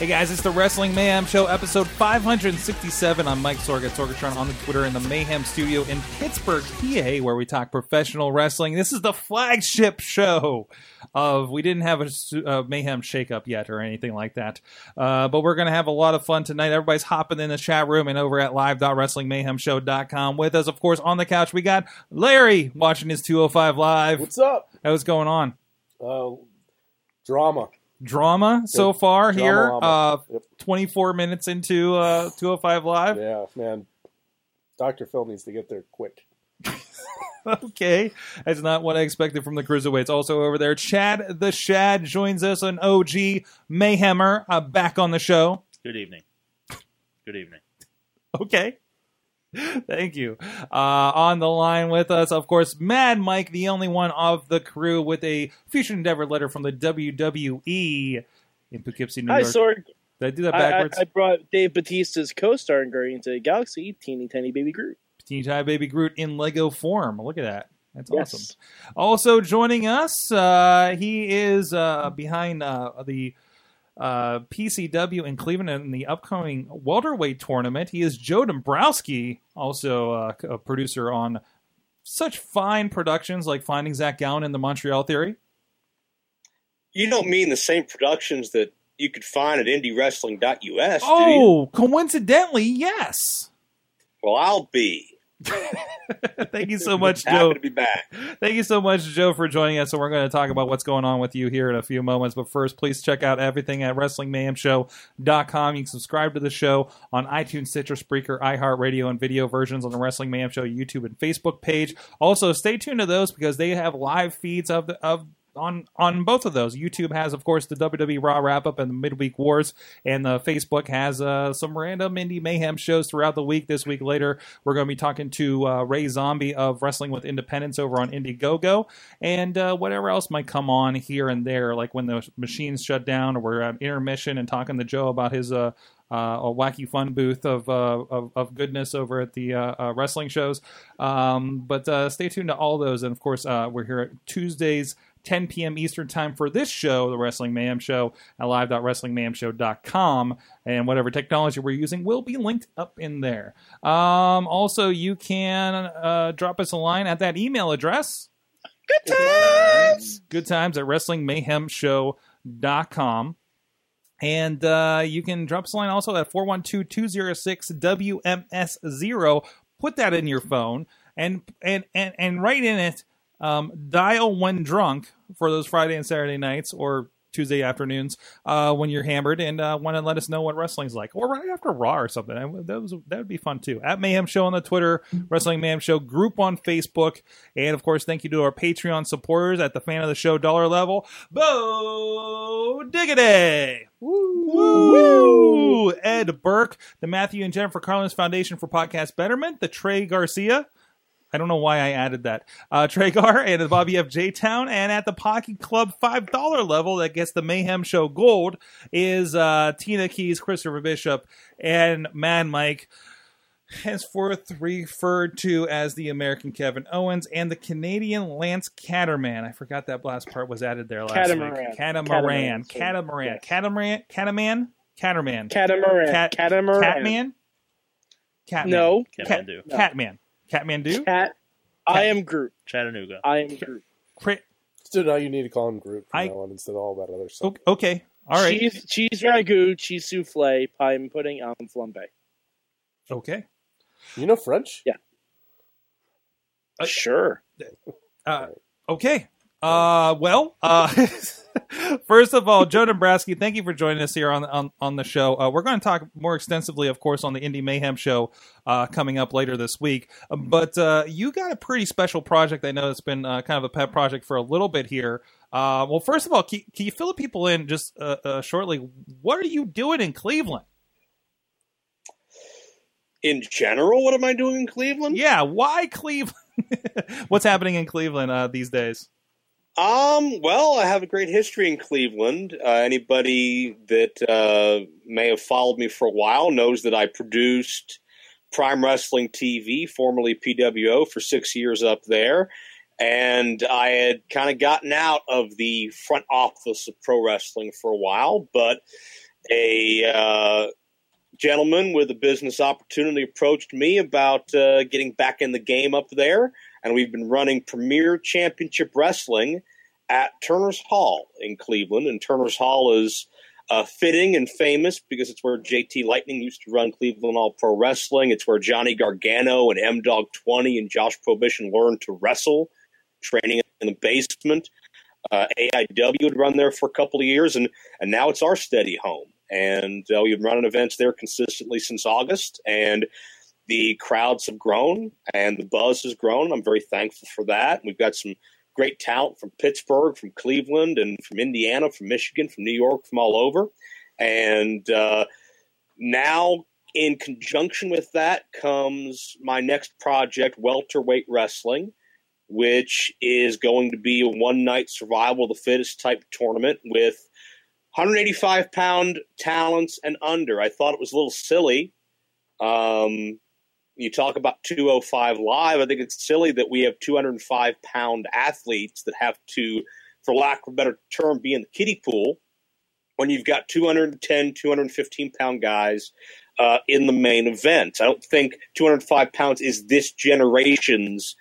Hey guys, it's the Wrestling Mayhem Show, episode 567. I'm Mike Sorg at Sorgatron on the Twitter in the Mayhem Studio in Pittsburgh, PA, where we talk professional wrestling. This is the flagship show of. We didn't have a, uh Mayhem shakeup yet or anything like that, uh, but we're going to have a lot of fun tonight. Everybody's hopping in the chat room and over at live.wrestlingmayhemshow.com with us, of course, on the couch. We got Larry watching his 205 live. What's up? How's going on? Uh, drama. Drama so Good. far here. Uh, Yep. 24 minutes into uh, 205 live. Yeah, man. Dr. Phil needs to get there quick. okay, that's not what I expected from the cruiserweights. Also over there, Chad the Shad joins us, an OG Mayhemmer, uh, back on the show. Good evening. Good evening. Okay. Thank you. Uh, on the line with us, of course, Mad Mike, the only one of the crew with a future endeavor letter from the WWE in Poughkeepsie, New Hi, York. Sorg. Did I do that I, I, backwards? I brought Dave Batista's co-star in Guardians of the Galaxy, Teeny Tiny Baby Groot. Teeny Tiny Baby Groot in Lego form. Look at that. That's Yes. awesome. Also joining us, uh, he is uh, behind uh, the uh, PCW in Cleveland in the upcoming welterweight tournament. He is Joe Dombrowski, also uh, a producer on such fine productions like Finding Zach Gowen and the Montreal Theory. You don't mean the same productions that you could find at IndieWrestling.us, do you? Oh, coincidentally, yes. Well, I'll be. Thank you so much, Happy Joe. to be back. Thank you so much, Joe, for joining us. And we're going to talk about what's going on with you here in a few moments. But first, please check out everything at WrestlingMayhemShow.com. You can subscribe to the show on iTunes, Stitcher, Spreaker, iHeartRadio, and video versions on the Wrestling Mayhem Show YouTube and Facebook page. Also, stay tuned to those because they have live feeds of the, of on on both of those. YouTube has, of course, the WWE Raw wrap up and the midweek wars, and the Facebook has uh, some random indie mayhem shows throughout the week. This week later, we're going to be talking to uh, Ray Zombie of Wrestling with Independence over on Indiegogo, and uh, whatever else might come on here and there, like when the machines shut down or we're at intermission and talking to Joe about his. Uh, uh, a wacky fun booth of, uh, of of goodness over at the uh, uh, wrestling shows. Um, but uh, stay tuned to all those, and of course, uh, we're here at Tuesdays. 10 p.m. Eastern Time for this show, the Wrestling Mayhem Show, at live.wrestlingmayhemshow.com. And whatever technology we're using will be linked up in there. Um, also, you can uh, drop us a line at that email address. Good times! Good times at wrestlingmayhemshow.com. And uh, you can drop us a line also at 412-206-WMS0. Put that in your phone and and and, and write in it um, dial when drunk for those Friday and Saturday nights or Tuesday afternoons uh, when you're hammered and uh, want to let us know what wrestling's like, or right after Raw or something. I, that was that would be fun too. At Mayhem Show on the Twitter, Wrestling Mayhem Show group on Facebook, and of course, thank you to our Patreon supporters at the fan of the show dollar level. Bo Diggity. Woo! Woo, Ed Burke, the Matthew and Jennifer Carlins Foundation for Podcast Betterment, the Trey Garcia, I don't know why I added that. Uh, Tragar and the Bobby F. J. Town, and at the Pocket Club five dollar level that gets the Mayhem Show Gold is uh, Tina Keys, Christopher Bishop, and Mad Mike. Henceforth referred to as the American Kevin Owens and the Canadian Lance Caterman. I forgot that last part was added there last Catamaran. week. Catamaran. Catamaran. Catamaran. Yes. Catamaran. Cataman. Caterman. Catamaran. Cat- Catamaran. Catman. Catman. No. Cat, Kathmandu. Catman. Catmandu. Cat. I am Groot. Chattanooga. I am Groot. Cri- So now you need to call him Groot from I- now on instead of all that other stuff. Okay. All right. Cheese, cheese ragu, cheese souffle, pie and pudding, almond flambe. Okay. You know French? Uh, sure. Uh, okay. Uh, well, uh, first of all, Joe Dombrowski, thank you for joining us here on on, on the show. Uh, we're going to talk more extensively, of course, on the Indie Mayhem show uh, coming up later this week. Uh, But uh, you got a pretty special project. I know it's been uh, kind of a pet project for a little bit here. Uh, well, first of all, can, can you fill the people in just uh, uh, shortly? What are you doing in Cleveland? In general, what am I doing in Cleveland? Yeah, why Cleveland? What's happening in Cleveland uh, these days? Um, well, I have a great history in Cleveland. Uh, anybody that uh, may have followed me for a while knows that I produced Prime Wrestling TV, formerly PWO, for six years up there. And I had kind of gotten out of the front office of pro wrestling for a while, but a uh, gentleman with a business opportunity approached me about uh, getting back in the game up there. And we've been running Premier Championship Wrestling at Turner's Hall in Cleveland. And Turner's Hall is uh, fitting and famous because it's where JT Lightning used to run Cleveland All Pro Wrestling. It's where Johnny Gargano and MDogg 20 and Josh Prohibition learned to wrestle, training in the basement. Uh, AIW had run there for a couple of years, and, and now it's our steady home. And uh, we've been running events there consistently since August, and the crowds have grown and the buzz has grown. I'm very thankful for that. We've got some great talent from Pittsburgh, from Cleveland, and from Indiana, from Michigan, from New York, from all over. And uh, now, in conjunction with that, comes my next project, Welterweight Wrestling, which is going to be a one night survival the fittest type tournament with 185 pound talents and under. I thought it was a little silly. Um, you talk about 205 live. I think it's silly that we have 205 pound athletes that have to, for lack of a better term, be in the kiddie pool when you've got 210, 215 pound guys uh, in the main event. I don't think 205 pounds is this generation's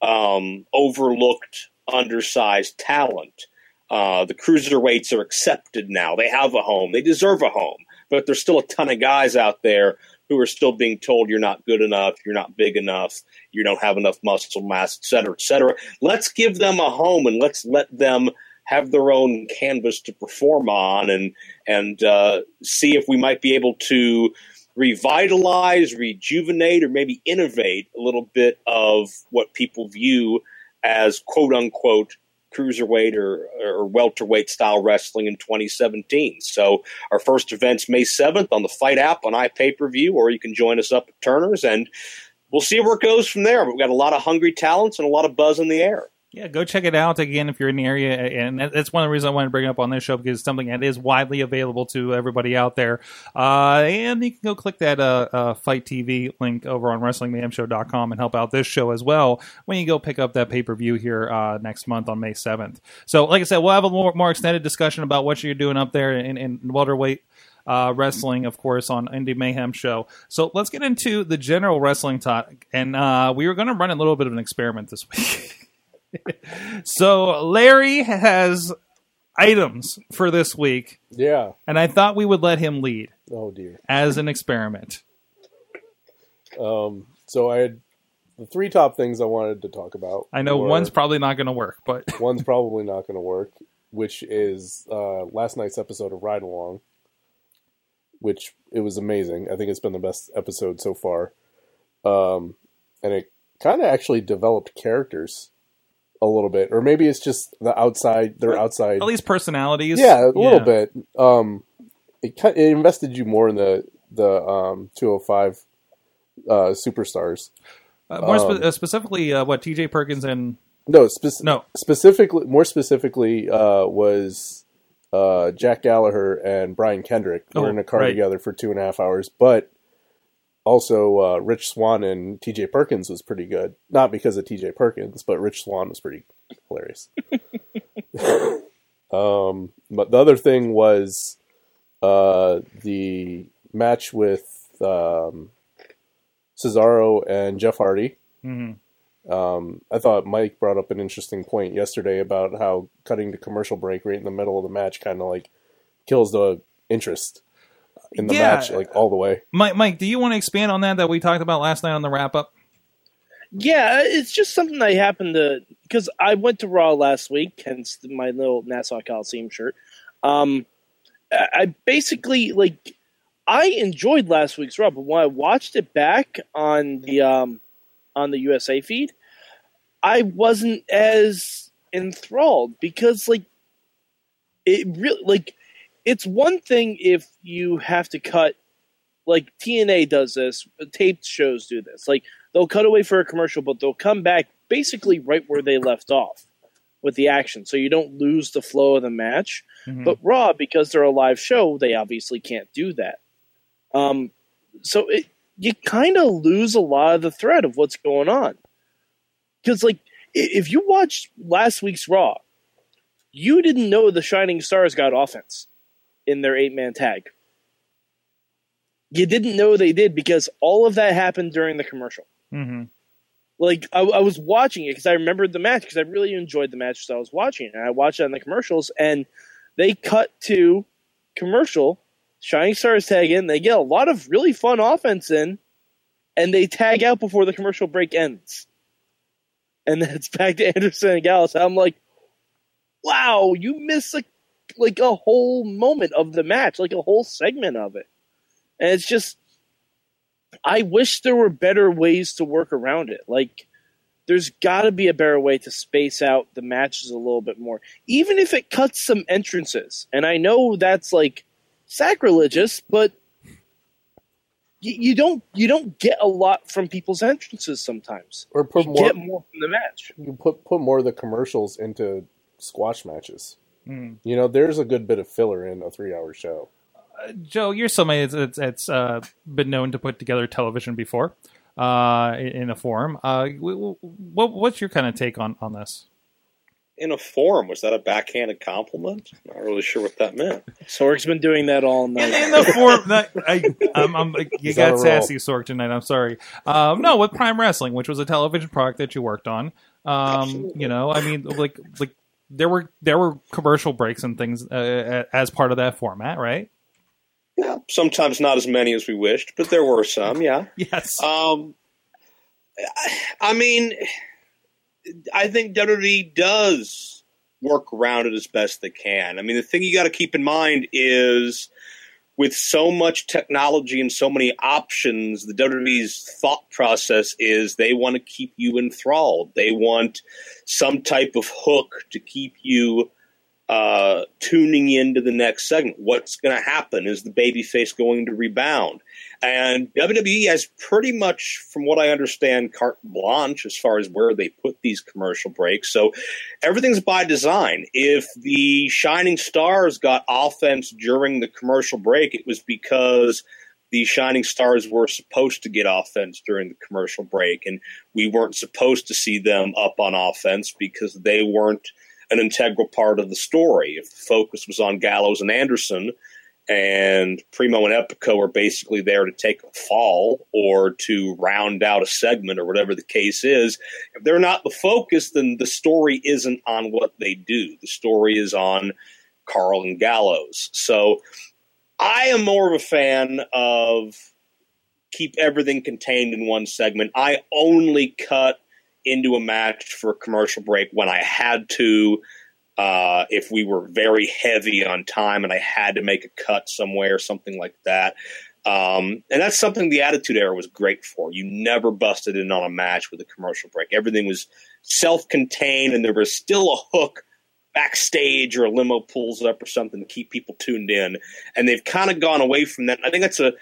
um, overlooked, undersized talent. Uh, the cruiserweights are accepted now. They have a home. They deserve a home. But there's still a ton of guys out there who are still being told you're not good enough, you're not big enough, you don't have enough muscle mass, et cetera, et cetera. Let's give them a home and let's let them have their own canvas to perform on and and uh, see if we might be able to revitalize, rejuvenate, or maybe innovate a little bit of what people view as quote unquote cruiserweight or, or welterweight style wrestling in 2017. So our first event's May 7th on the Fight app on iPay per view, or you can join us up at Turner's and we'll see where it goes from there. But we've got a lot of hungry talents and a lot of buzz in the air. Yeah, go check it out again if you're in the area, and that's one of the reasons I wanted to bring it up on this show because it's something that is widely available to everybody out there. Uh, and you can go click that uh, uh, Fight TV link over on WrestlingMayhemShow.com and help out this show as well when you go pick up that pay per view here uh, next month on May 7th. So, like I said, we'll have a more, more extended discussion about what you're doing up there in, in welterweight uh, wrestling, of course, on Indie Mayhem show. So let's get into the general wrestling talk. And uh, we were going to run a little bit of an experiment this week. so Larry has items for this week, Yeah. and I thought we would let him lead Oh dear. as an experiment. Um. So I had the three top things I wanted to talk about. I know were- one's probably not going to work, but one's probably not going to work, which is uh, last night's episode of Ride Along, which it was amazing. I think it's been the best episode so far, um, and it kind of actually developed characters a little bit, or maybe it's just the outside. Their outside, at least personalities. yeah, a little bit. Um, it ki- it invested you more in the the um, 205 uh, superstars. Uh, more spe- Um, uh, specifically, uh, what TJ Perkins and No, No. Specifically, more specifically, uh, was uh, Jack Gallagher and Brian Kendrick were Oh, in a car right. together for two and a half hours. But also, uh, Rich Swann and T.J. Perkins was pretty good. Not because of T.J. Perkins, but Rich Swann was pretty hilarious. um, but the other thing was uh, the match with um, Cesaro and Jeff Hardy. Mhm. Um, I thought Mike brought up an interesting point yesterday about how cutting to commercial break right in the middle of the match kind of like kills the interest in the Yeah. match, like all the way. Mike. Mike, do you want to expand on that that we talked about last night on the wrap up? Yeah, it's just something that happened to because I went to Raw last week, hence my little Nassau Coliseum shirt. Um, I I basically like I enjoyed last week's Raw, but when I watched it back on the um on the USA feed, I wasn't as enthralled because like it really like it's one thing if you have to cut like TNA does this, taped shows do this. Like they'll cut away for a commercial, but they'll come back basically right where they left off with the action, so you don't lose the flow of the match. Mhm. But Raw, because they're a live show, they obviously can't do that. Um, so it you kind of lose a lot of the thread of what's going on. Because like if you watched last week's Raw, you didn't know the Shining Stars got offense in their eight man tag. You didn't know they did because all of that happened during the commercial. Mhm. Like I, I was watching it because I remembered the match because I really enjoyed the match as I was watching it. And I watched it on the commercials, and they cut to commercial. Shining Stars tag in. They get a lot of really fun offense in, and they tag out before the commercial break ends. And then it's back to Anderson and Gallows. I'm like, wow, you missed like like a whole moment of the match, like a whole segment of it. And it's just I wish there were better ways to work around it. Like there's got to be a better way to space out the matches a little bit more. Even if it cuts some entrances. And I know that's like sacrilegious, but you, you don't you don't get a lot from people's entrances sometimes. Or put You more. get more from the match. You put put more of the commercials into squash matches. Mm. You know, there's a good bit of filler in a three-hour show. Joe, you're somebody that's, that's, that's uh, been known to put together television before uh, in in a forum. Uh, w- w- what, what's your kind of take on, on this? In a forum, was that a backhanded compliment? Not really sure what that meant. Sorg's been doing that all night. In the forum, that, I, I'm, I'm, you He's on got a roll. sassy, Sorg, tonight. I'm sorry. Um, no, with Prime Wrestling, which was a television product that you worked on. Um, you know, I mean, like, like there were there were commercial breaks and things uh, as part of that format, right? Yeah, sometimes not as many as we wished, but there were some. Yeah. Yes. Um, I- mean, I think WWE does work around it as best they can. I mean, the thing you got to keep in mind is with so much technology and so many options, the WWE's thought process is they want to keep you enthralled. They want some type of hook to keep you uh, tuning into the next segment. What's going to happen? Is the babyface going to rebound? And WWE has pretty much, from what I understand, carte blanche as far as where they put these commercial breaks. So everything's by design. If the Shining Stars got offense during the commercial break, it was because the Shining Stars were supposed to get offense during the commercial break, and we weren't supposed to see them up on offense because they weren't an integral part of the story. If the focus was on Gallows and Anderson, and Primo and Epico are basically there to take a fall or to round out a segment or whatever the case is. If they're not the focus, then the story isn't on what they do. The story is on Karl and Gallows. So I am more of a fan of keep everything contained in one segment. I only cut into a match for a commercial break when I had to uh, if we were very heavy on time and I had to make a cut somewhere, or something like that. Um, and that's something the Attitude Era was great for. You never busted in on a match with a commercial break. Everything was self contained, and there was still a hook backstage or a limo pulls up or something to keep people tuned in. And they've kind of gone away from that. I think that's a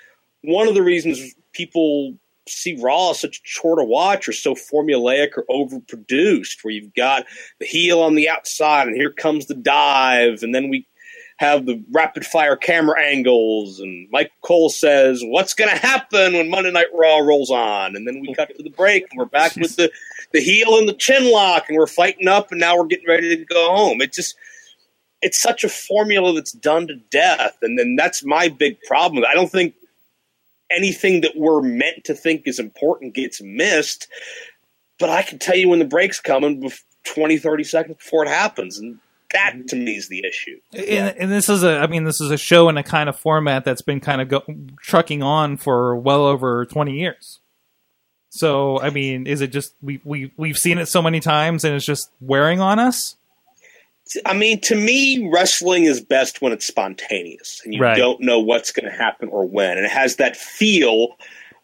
one of the reasons people see Raw such a chore to watch or so formulaic or overproduced, where you've got the heel on the outside and here comes the dive, and then we have the rapid fire camera angles, and Mike Cole says, What's going to happen when Monday Night Raw rolls on? And then we cut to the break, and we're back with the, the heel and the chin lock, and we're fighting up, and now we're getting ready to go home. It just. It's such a formula that's done to death, and then that's my big problem. I don't think anything that we're meant to think is important gets missed. But I can tell you when the break's coming bef- 20, 30 seconds before it happens. And that to me is the issue. And, and this is a, I mean, this is a show in a kind of format that's been kind of go, trucking on for well over 20 years. So, I mean, is it just we we we've seen it so many times and it's just wearing on us? I mean, to me, wrestling is best when it's spontaneous and you Right. don't know what's going to happen or when, and it has that feel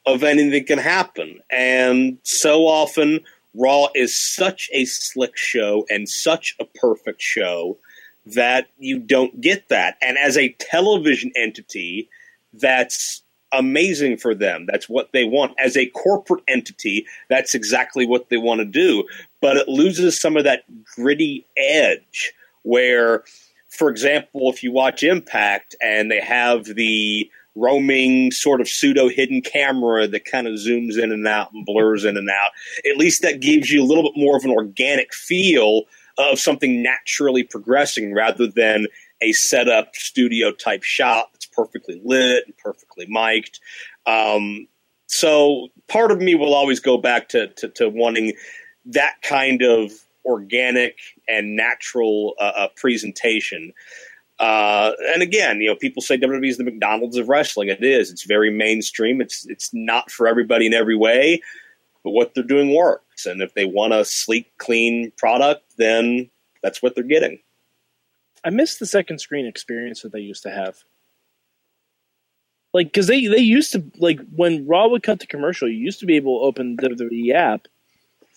of anything can happen. And so often, Raw is such a slick show and such a perfect show that you don't get that. And as a television entity, that's amazing for them. That's what they want. As a corporate entity, that's exactly what they want to do. But it loses some of that gritty edge where, for example, if you watch Impact and they have the roaming sort of pseudo hidden camera that kind of zooms in and out and blurs in and out, at least that gives you a little bit more of an organic feel of something naturally progressing rather than a setup studio type shot perfectly lit and perfectly mic'd. Um, so part of me will always go back to, to, to wanting that kind of organic and natural uh, uh, presentation. Uh, and again, you know, people say WWE is the McDonald's of wrestling. It is. It's very mainstream. It's it's not for everybody in every way, but what they're doing works. And if they want a sleek, clean product, then that's what they're getting. I miss the second screen experience that they used to have. Like, because they, they used to, like, when Raw would cut to commercial, you used to be able to open the WWE app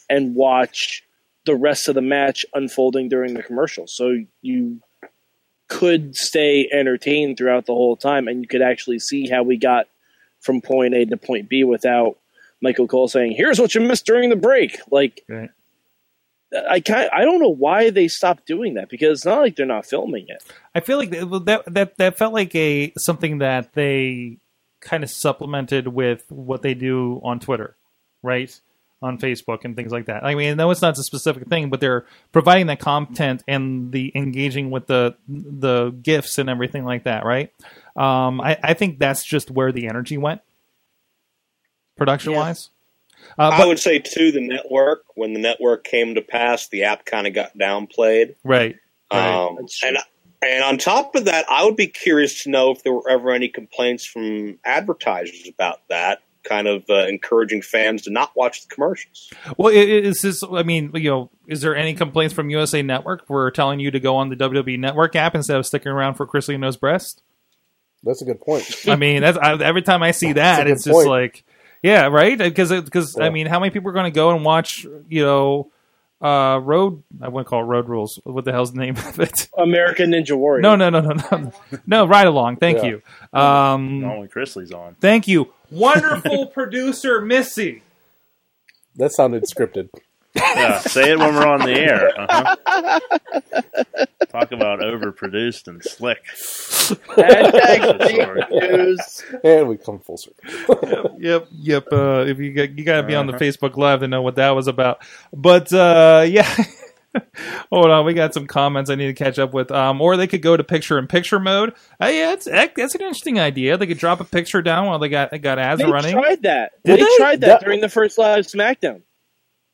and watch the rest of the match unfolding during the commercial. So you could stay entertained throughout the whole time and you could actually see how we got from point A to point B without Michael Cole saying, here's what you missed during the break. Like, Right. I kind I don't know why they stopped doing that because it's not like they're not filming it. I feel like that that that, that felt like a something that they kind of supplemented with what they do on Twitter, right? On Facebook and things like that. I mean, I know it's not a specific thing, but they're providing that content and the engaging with the the gifts and everything like that, right? Um, I, I think that's just where the energy went, production wise. Uh, I would say too, the network. When the network came to pass, the app kind of got downplayed. right, right. Um, That's and and on top of that, I would be curious to know if there were ever any complaints from advertisers about that, kind of uh, encouraging fans to not watch the commercials. Well, it, it- is this? I mean, you know, is there any complaints from USA Network for telling you to go on the WWE Network app instead of sticking around for Chrisley Knows Best? That's a good point. I mean, that's I, every time I see that, it's just point. like, yeah, right? Because because I mean, how many people are going to go and watch? You know, uh, Road. I wouldn't call it Road Rules. What the hell's the name of it? American Ninja Warrior. No, no, no, no, no, no. Ride along. Thank Yeah. you. Um, Not when Chrisley's on. thank you, wonderful producer Missy. That sounded scripted. Yeah, say it when we're on the air. Uh-huh. Talk about overproduced and slick. Hashtag And we come full circle. yep, yep. Uh, if you got, you got to be on the Facebook Live to know what that was about. But uh, yeah, hold on, we got some comments I need to catch up with. Um, or they could go to picture in picture mode. Uh, yeah, it's, that's an interesting idea. They could drop a picture down while they got they got ads They running. tried that. Did they, they? tried that, That- during the first live SmackDown.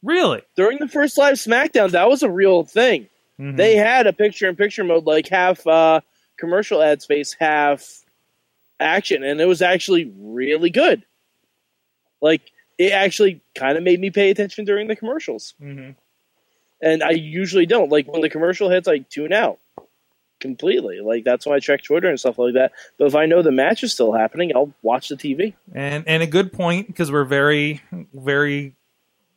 Really? During the first live SmackDown, that was a real thing. Mhm. They had a picture in picture mode, like half uh, commercial ad space, half action, and it was actually really good. Like it actually kind of made me pay attention during the commercials, Mhm. and I usually don't. Like when the commercial hits, I tune out completely. Like that's why I check Twitter and stuff like that. But if I know the match is still happening, I'll watch the TV. and and a good point because we're very very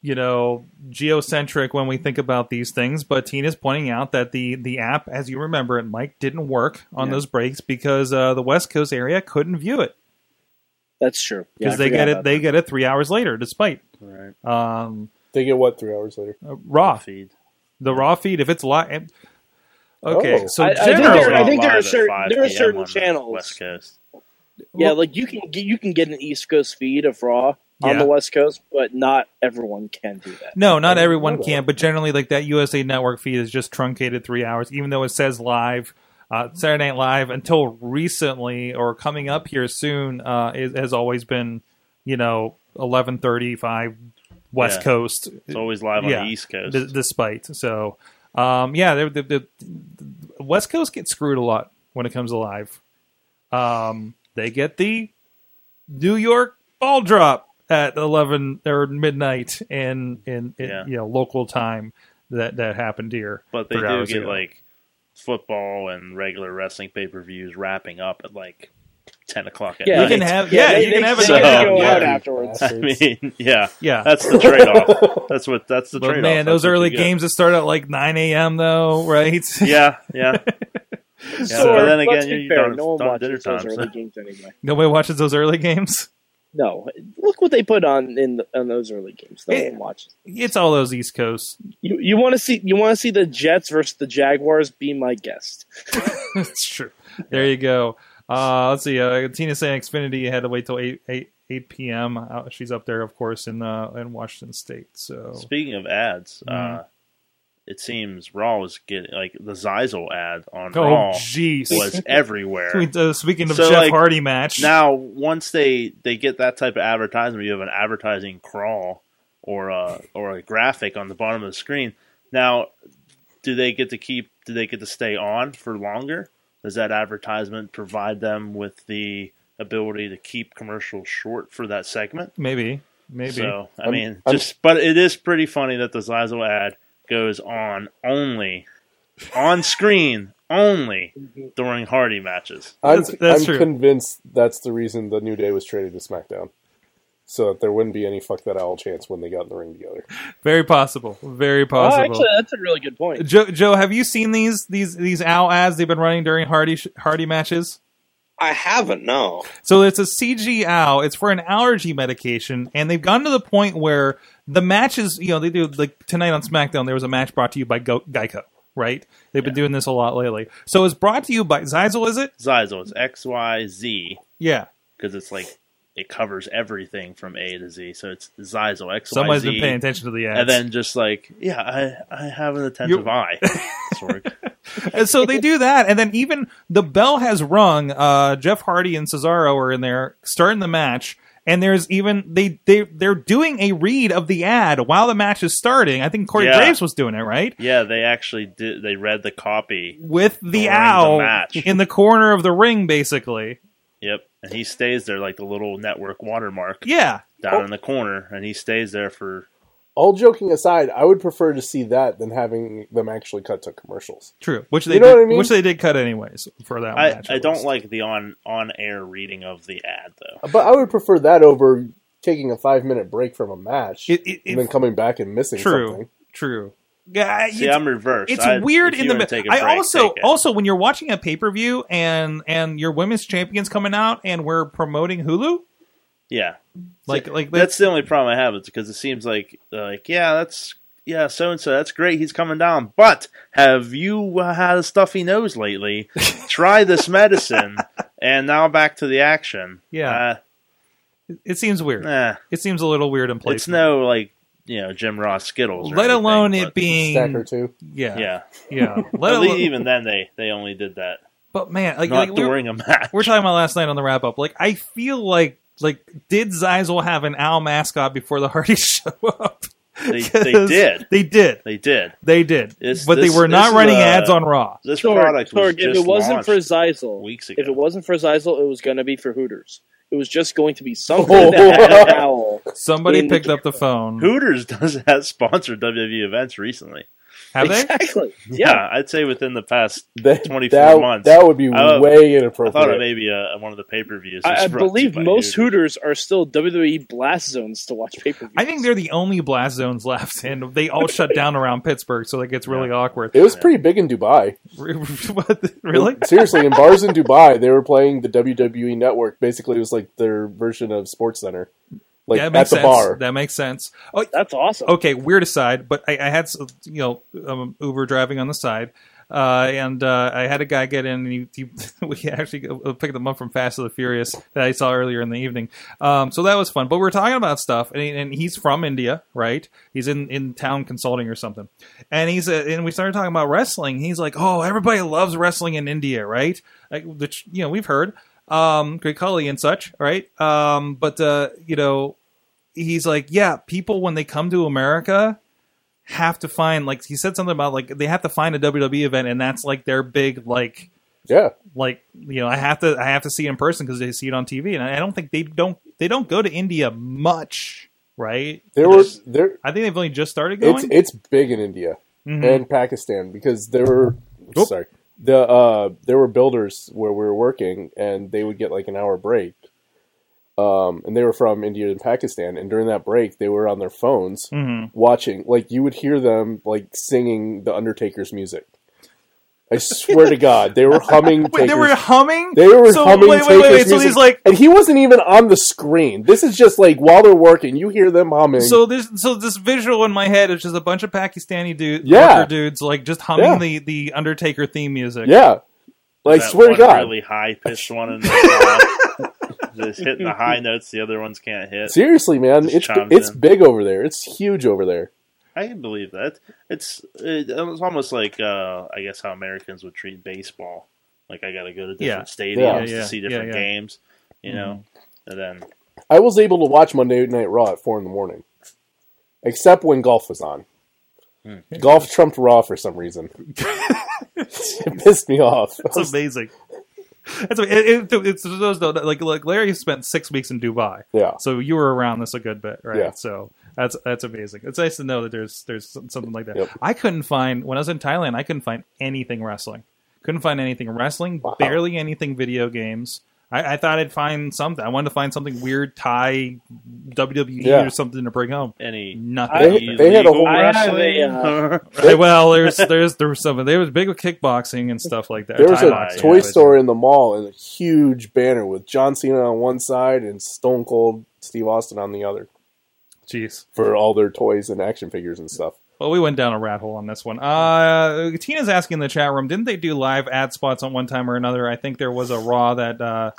you know geocentric when we think about these things but tina's pointing out that the the app as you remember it mike didn't work on Yeah. those breaks because uh, the west coast area couldn't view it That's true because Yeah, they get it about they get it three hours later despite Right. um They get what three hours later? uh, raw Feed. the raw feed if it's live okay Oh. so I- I think generally there- I think there are certain- there are certain channels. West Coast. Yeah, like you can get you can get an East Coast feed of Raw on the West Coast, but not everyone can do that. No, not everyone can, but generally, like that USA Network feed is just truncated three hours, even though it says live. Uh, Saturday Night Live until recently, or coming up here soon, uh, is, has always been, you know, eleven thirty-five West Yeah. Coast. It's always live on the East Coast. d- despite so, um, yeah, the West Coast gets screwed a lot when it comes to live. Um, they get the New York ball drop at eleven or midnight in in, in Yeah. you know local time that that happened here. But they three do get ago. like football and regular wrestling pay per views wrapping up at like ten o'clock at Yeah, you can have yeah, they- you can they- have they it. So, gotta go yeah. out afterwards. I mean, yeah, yeah. that's the trade off. That's what that's the trade off. man, those early games that start at like nine a.m. though, right? Yeah, yeah. So, So, but then let's again, be you're fair, done- no one done dinner watches those time, early so- games anyway. Nobody watches those early games. No, look what they put on in the, on those early games. No Yeah. one watches. It's all those East Coast. You you want to see you want to see the Jets versus the Jaguars? Be my guest. That's true. There you go. Uh, let's see. Uh, Tina saying Xfinity had to wait till 8, 8, 8 p.m. Uh, she's up there, of course, in uh, in Washington State. So Speaking of ads, Mhm. Uh, it seems Raw was getting like the Xyzal ad on oh Raw jeez. was everywhere. Uh, Speaking of So, Jeff like, Hardy match, now, once they they get that type of advertisement, you have an advertising crawl or a or a graphic on the bottom of the screen. Now, do they get to keep? Do they get to stay on for longer? Does that advertisement provide them with the ability to keep commercials short for that segment? maybe, maybe. So, I I'm- mean, I'm- just but it is pretty funny that the Xyzal ad goes on only on screen only during Hardy matches. I'm, That's- that's I'm convinced that's the reason the New Day was traded to SmackDown. So that there wouldn't be any fuck that owl chance when they got in the ring together. Very possible. Very Oh, possible. actually, that's a really good point. Joe, Joe, have you seen these these these owl ads they've been running during Hardy Hardy matches? I haven't. No. So it's a CG owl. It's for an allergy medication, and they've gotten to the point where the matches, you know, they do like tonight on SmackDown. There was a match brought to you by Go- Geico, right? They've been doing this a lot lately. So it's brought to you by Xyzal, is it? Xyzal It's X Y Z Yeah. because it's like it covers everything from A to Z. So it's Xyzal X Y Somebody's Z. been paying attention to the ads. And then just like yeah, I I have an attentive eye. Sorg. And so they do that, and then even the bell has rung. Uh, Jeff Hardy and Cesaro are in there starting the match, and there's even they they they're doing a read of the ad while the match is starting. I think Corey Yeah. Graves was doing it right Yeah, they actually did. They read the copy. with the the owl match. in the corner of the ring, basically. Yep, and he stays there like the little network watermark Yeah, down in the corner, and he stays there for All joking aside, I would prefer to see that than having them actually cut to commercials. true. Which they You know did, what I mean? which they did cut anyways for that I, match. I don't like the on on air reading of the ad though. But I would prefer that over taking a five minute break from a match It- it- and then it- coming back and missing true. something. True. Yeah, See, I'm reversed. it's I'd- weird in the were to mid- take a I break, also take it. also when you're watching a pay per view and and your women's champions coming out and we're promoting Hulu, yeah. like like That's the only problem I have. It's because it seems like uh, like yeah, that's yeah, so and so. That's great. He's coming down. But have you uh, had a stuffy nose lately? Try this medicine. And now back to the action. Yeah. it seems weird. Uh, eh, It seems a little weird in place. it's no like you know Jim Ross Skittles. or let anything, alone it being Stack or two. yeah yeah. yeah. Let alone, even then they they only did that but man, like, not like we're, during a match. we're talking about last night on the wrap up. Like I feel like like did Xyzal have an owl mascot before the Hardys show up? They- they 'Cause did. They did. They did. They did. This- but this- they were not running uh, ads on Raw. This Sorg, product was Sorg, if it wasn't for launched Xyzal, weeks ago. if it wasn't for Xyzal, it was going to be for Hooters. It was just going to be something that had an owl. Somebody in the picked up the phone. Hooters does have sponsored WWE events recently. Have they? Exactly. Yeah, Yeah. I'd say within the past. That, 24 that, months. That would be I- way I inappropriate. thought it may be uh one of the pay per views. I, I believe most Hooters are still WWE blast zones to watch pay per view. I think they're the only blast zones left, and they all shut down around Pittsburgh, so that gets really awkward. It was pretty big in Dubai. What? really? Seriously, in bars in Dubai, they were playing the WWE network. Basically, it was like their version of Sports Center, like yeah, that at makes the sense. bar. That makes sense. Oh, That's awesome. okay. Weird aside, but I, I had s- you know um, Uber driving on the side, uh, and uh, I had a guy get in, and he, he we actually uh, picked him up from Fast and the Furious that I saw earlier in the evening. Um, so that was fun. But we are talking about stuff, and, he, and he's from India, right? He's in in town consulting or something, and he's uh, and we started talking about wrestling. He's like, "Oh, everybody loves wrestling in India, right?" Like, which you know we've heard. Um, Great Khali and such, right? Um, but uh, you know, he's like, yeah, people when they come to America have to find like he said something about like they have to find a WWE event and that's like their big like yeah, like you know I have to I have to see it in person because they see it on TV and I don't think they don't they don't go to India much, right? There were there. I think they've only just started going. It's it's big in India Mhm. and Pakistan because there were Oop. sorry the uh there were builders where we were working and they would get like an hour break. Um, and they were from India and Pakistan, and during that break, they were on their phones Mhm. watching. Like you would hear them like singing the Undertaker's music. I swear to God, they were humming. Wait, they were humming. They were so, humming Wait, wait, wait, wait. So music, he's like, and he wasn't even on the screen. This is just like while they're working, you hear them humming. so this, so this visual in my head is just a bunch of Pakistani dudes, Yeah. dudes, like just humming Yeah. the the Undertaker theme music. yeah, like That swear to God, really high pitched one in the crowd. just hitting the high notes the other ones can't hit. seriously, man, Just it's it's in. big over there. It's huge over there. I can believe that. It's it, it's almost like uh, I guess how Americans would treat baseball. Like I got to go to different stadiums Yeah, yeah, to see different yeah. games, you know. And then I was able to watch Monday Night Raw at four in the morning, except when golf was on. Hmm. Golf trumped Raw for some reason. it pissed me off. I That's amazing. That's it, it, it's those though, like like Larry spent six weeks in Dubai, yeah, so you were around this a good bit, right? Yeah. So that's that's amazing. It's nice to know that there's there's something like that. Yep. I couldn't find when I was in Thailand. I couldn't find anything wrestling. Couldn't find anything wrestling. Wow. Barely anything video games. I, I thought I'd find something. I wanted to find something weird Thai WWE Yeah. or something to bring home. any Nothing. They- they had a whole- I have wrestling. a, Right, well, there's there's there was some. There was big with kickboxing and stuff like that. there was Thai a boxing, toy yeah, store in the mall and a huge banner with John Cena on one side and Stone Cold Steve Austin on the other Jeez. for all their toys and action figures and stuff. Well, we went down a rat hole on this one. Uh, Tina's asking in the chat room, didn't they do live ad spots on one time or another? I think there was a Raw that uh,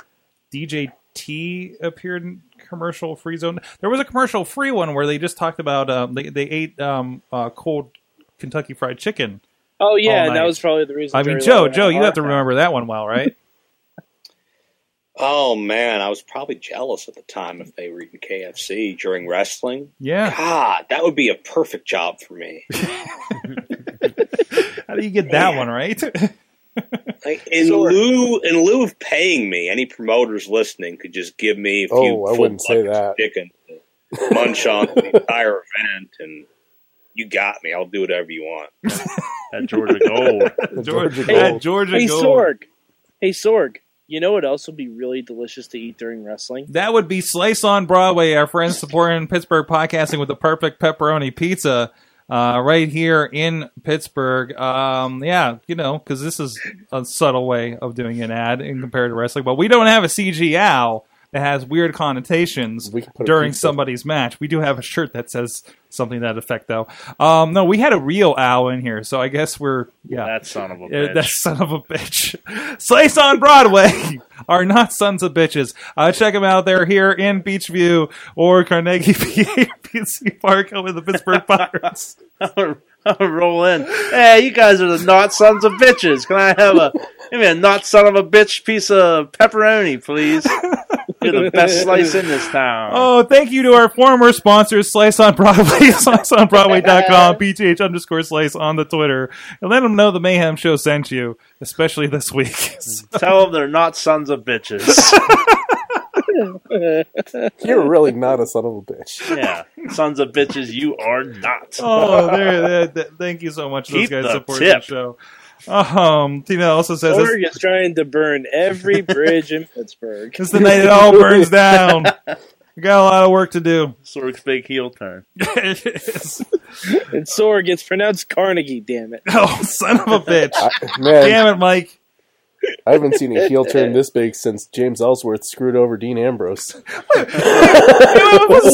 DJ T appeared in commercial free zone. There was a commercial free one where they just talked about uh, they they ate um, uh, cold Kentucky Fried Chicken. oh yeah, that was probably the reason. I mean, Joe, Joe, you have to remember that one well, right? Oh man, I was probably jealous at the time if they were eating KFC during wrestling. Yeah. God, that would be a perfect job for me. How do you get that one right? Like, in Sure. lieu in lieu of paying me, any promoters listening could just give me a few Oh, I wouldn't say that. chicken to munch on the entire event, and you got me. I'll do whatever you want. at Georgia Gold. Georgia, Georgia yeah, Gold. Georgia Hey Gold. Sorg, hey Sorg, you know what else would be really delicious to eat during wrestling? That would be Slice on Broadway, our friends supporting Pittsburgh podcasting with the perfect pepperoni pizza uh, right here in Pittsburgh. Um, yeah, you know, because this is a subtle way of doing an ad in compared to wrestling, but we don't have a CG owl that has weird connotations We can put a during pizza. somebody's match. We do have a shirt that says something to that effect, though. Um, no, we had a real owl in here, so I guess we're yeah. That son of a bitch. that son of a bitch. Slice on Broadway are not sons of bitches. Uh, check them out. They're here in Beechview or Carnegie, PA, PNC Park with the Pittsburgh Pirates. I'm gonna roll in. Hey, you guys are the not sons of bitches. Can I have a give me a not son of a bitch piece of pepperoni, please? You're the best slice in this town. Oh, thank you to our former sponsors, Slice on Broadway, sliceonbroadway.com, PTH underscore slice on the Twitter. And let them know the Mayhem Show sent you, especially this week. Tell them they're not sons of bitches. You're really not a son of a bitch. yeah, sons of bitches, you are not. oh, there, there, there- thank you so much, those Keep guys the supporting tip. the show. Um, Tina also says this, Sorg is trying to burn every bridge in Pittsburgh. this is the night it all burns down. We got a lot of work to do. Sorg's big heel turn. it is. And Sorg gets pronounced Carnegie. Damn it! Oh, son of a bitch. I, man, Damn it, Mike. I haven't seen a heel turn this big since James Ellsworth screwed over Dean Ambrose. What's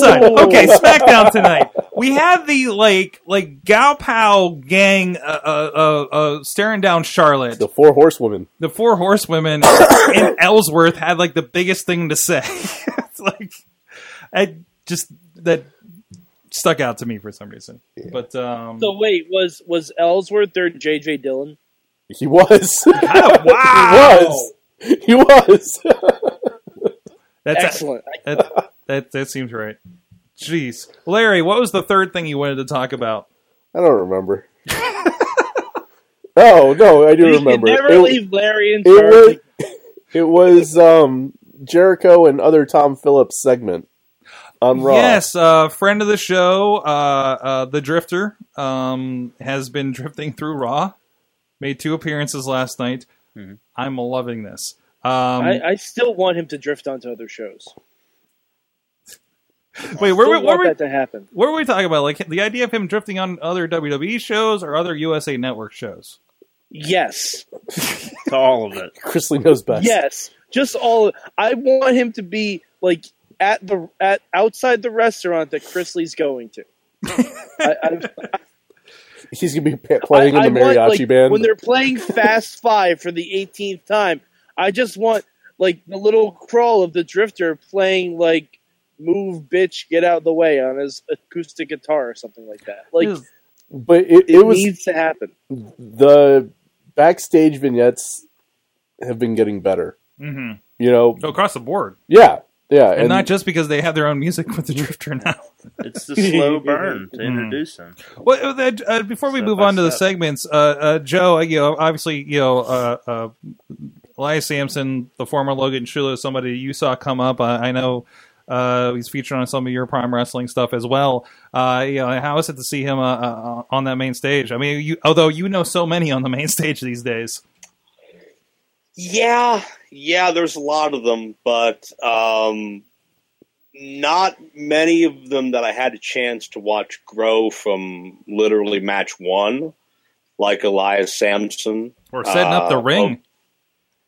that? Okay, SmackDown tonight. We had the like like Gal Pal gang uh, uh, uh, uh, staring down Charlotte. The four horsewomen. The four horsewomen and Ellsworth had like the biggest thing to say. it's like I just that stuck out to me for some reason. But um, So wait, was was Ellsworth their J.J. Dillon? He was. wow, He was. He was. that's Excellent. That, that that seems right. Jeez, Larry, what was the third thing you wanted to talk about? I don't remember. oh no, I do You remember. can never It- leave Larry in it was it was um Jericho and other Tom Phillips segment on Raw. Yes, uh, friend of the show, uh, uh, the Drifter, um, has been drifting through Raw. Made two appearances last night. I'm loving this. Um, I, I still want him to drift onto other shows. wait, where, Still were- where, were- that to happen. what were we talking about? Like the idea of him drifting on other WWE shows or other USA Network shows? Yes, to all of it. Chrisley knows best. yes, just all. I want him to be like at the at outside the restaurant that Chrisley's going to. I, I, He's gonna be playing I, in the I want, mariachi like, band. when they're playing Fast Five for the 18th time. I just want like the little crawl of the Drifter playing like "Move, Bitch, Get Out of the Way" on his acoustic guitar or something like that. Like but it, it it was needs to happen. the backstage vignettes have been getting better. Mhm. You know, Go across the board, yeah, yeah, and, not just because they have their own music with the Drifter now. It's the slow burn to introduce him. Well, uh, uh, before we Step move by on to the segments, uh, uh, Joe, uh, you know, obviously, you know, uh, uh, Elias Sampson, the former Logan Shulo, is somebody you saw come up. Uh, I know uh, he's featured on some of your Prime Wrestling stuff as well. Uh, you know, how is it to see him uh, uh, on that main stage? I mean, you, although you know so many on the main stage these days. Yeah, yeah, there's a lot of them, but um, not many of them that I had a chance to watch grow from literally match one, like Elias Sampson. Or setting up the Uh, ring.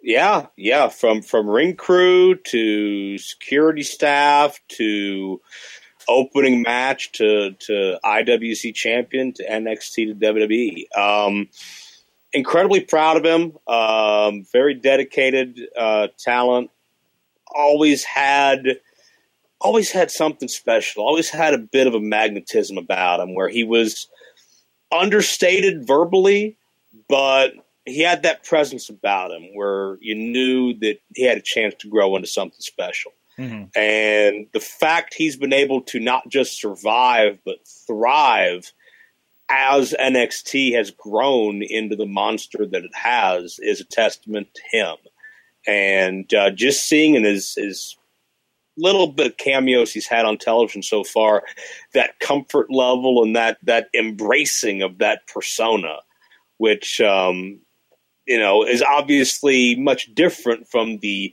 Yeah, yeah, from from ring crew to security staff to opening match to to IWC champion to NXT to WWE. Um, incredibly proud of him. Um, very dedicated uh, talent. Always had always had something special. Always had a bit of a magnetism about him, where he was understated verbally, but he had that presence about him where you knew that he had a chance to grow into something special. Mhm. And the fact he's been able to not just survive but thrive as NXT has grown into the monster that it has is a testament to him. And uh, just seeing in his, his little bit of cameos he's had on television so far, that comfort level and that that embracing of that persona, which um, you know is obviously much different from the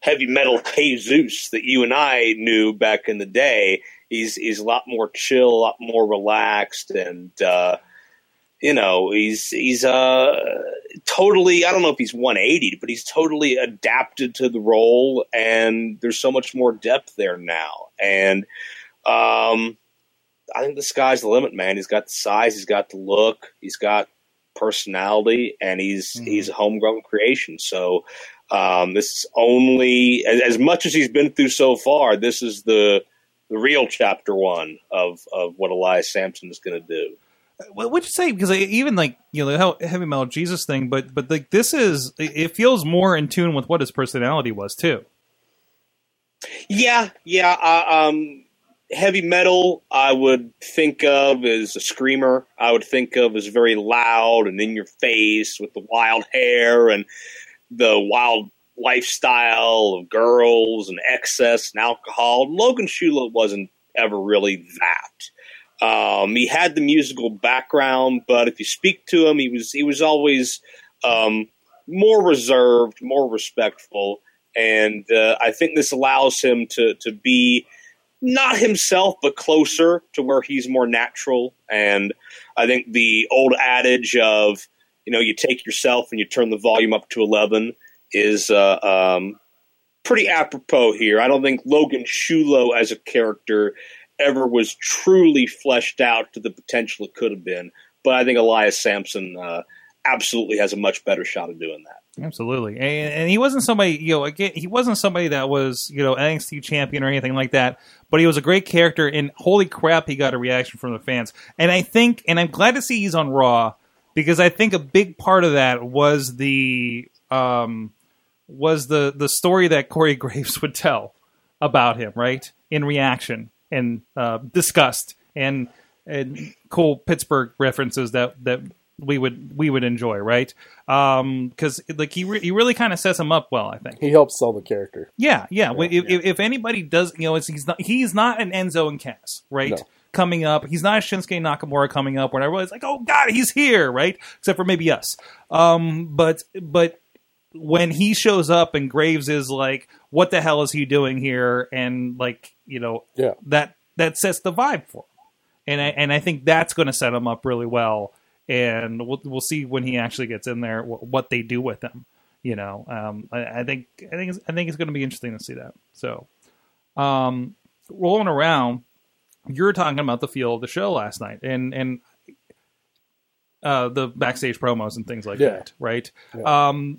heavy metal Jesus that you and I knew back in the day. He's he's a lot more chill, a lot more relaxed, and uh, you know he's he's uh totally. I don't know if he's 180, but he's totally adapted to the role, and there's so much more depth there now. And um, I think the sky's the limit, man. He's got the size, he's got the look, he's got personality, and he's he's a homegrown creation. So um, this is only as, as much as he's been through so far. This is the the real chapter one of of what Elias Sampson is going to do. What would you say? Because even like you know the heavy metal Jesus thing, but but like this is it feels more in tune with what his personality was too. Yeah, yeah. Uh, um, heavy metal, I would think of as a screamer. I would think of as very loud and in your face with the wild hair and the wild lifestyle of girls and excess and alcohol. Logan Shulo wasn't ever really that. Um, he had the musical background, but if you speak to him, he was he was always um, more reserved, more respectful and uh, I think this allows him to to be not himself, but closer to where he's more natural. And I think the old adage of you know you take yourself and you turn the volume up to eleven is uh, um, pretty apropos here. I don't think Logan Shulo as a character ever was truly fleshed out to the potential it could have been, but I think Elias Sampson uh, absolutely has a much better shot of doing that. Absolutely, and, and he wasn't somebody you know again he wasn't somebody that was you know NXT champion or anything like that. But he was a great character, and holy crap, he got a reaction from the fans. And I think, and I'm glad to see he's on Raw because I think a big part of that was the um, was the the story that Corey Graves would tell about him, right? In reaction and uh, disgust and and cool Pittsburgh references that that we would we would enjoy, right? Because like he re- he really kind of sets him up well, I think. He helps sell the character. Yeah, yeah. Well, if, yeah. If, if anybody does, you know, it's, he's not he's not an Enzo and Cass, right? No. Coming up, he's not a Shinsuke Nakamura coming up, where everybody's like, "Oh God, he's here!" Right? Except for maybe us. Um, but but when he shows up and Graves is like, "What the hell is he doing here?" and like you know, Yeah. that that sets the vibe for him, and I, and I think that's going to set him up really well. And we'll we'll see when he actually gets in there wh- what they do with him. You know, um, I, I think I think it's, I think it's going to be interesting to see that. So, um, rolling around, you were talking about the feel of the show last night, and and uh, the backstage promos and things like Yeah. that, right? Yeah. Um,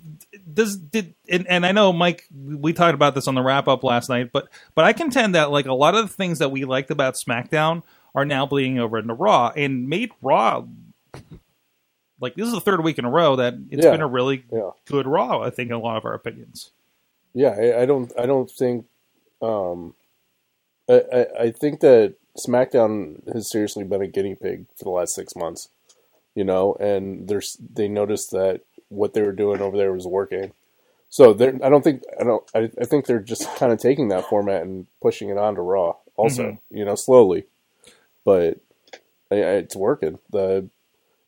does did and, and I know Mike, we talked about this on the wrap up last night, but but I contend that like a lot of the things that we liked about SmackDown are now bleeding over into Raw and made Raw like this is the third week in a row that it's Yeah. been a really good Raw. I think in a lot of our opinions. Yeah, I, I don't. I don't think. Um, I, I I think that SmackDown has seriously been a guinea pig for the last six months. You know, and there's they noticed that what they were doing over there was working. So they're. I don't think. I don't. I, I think they're just kind of taking that format and pushing it onto Raw. Also, mm-hmm. you know, slowly, but I, I, it's working. The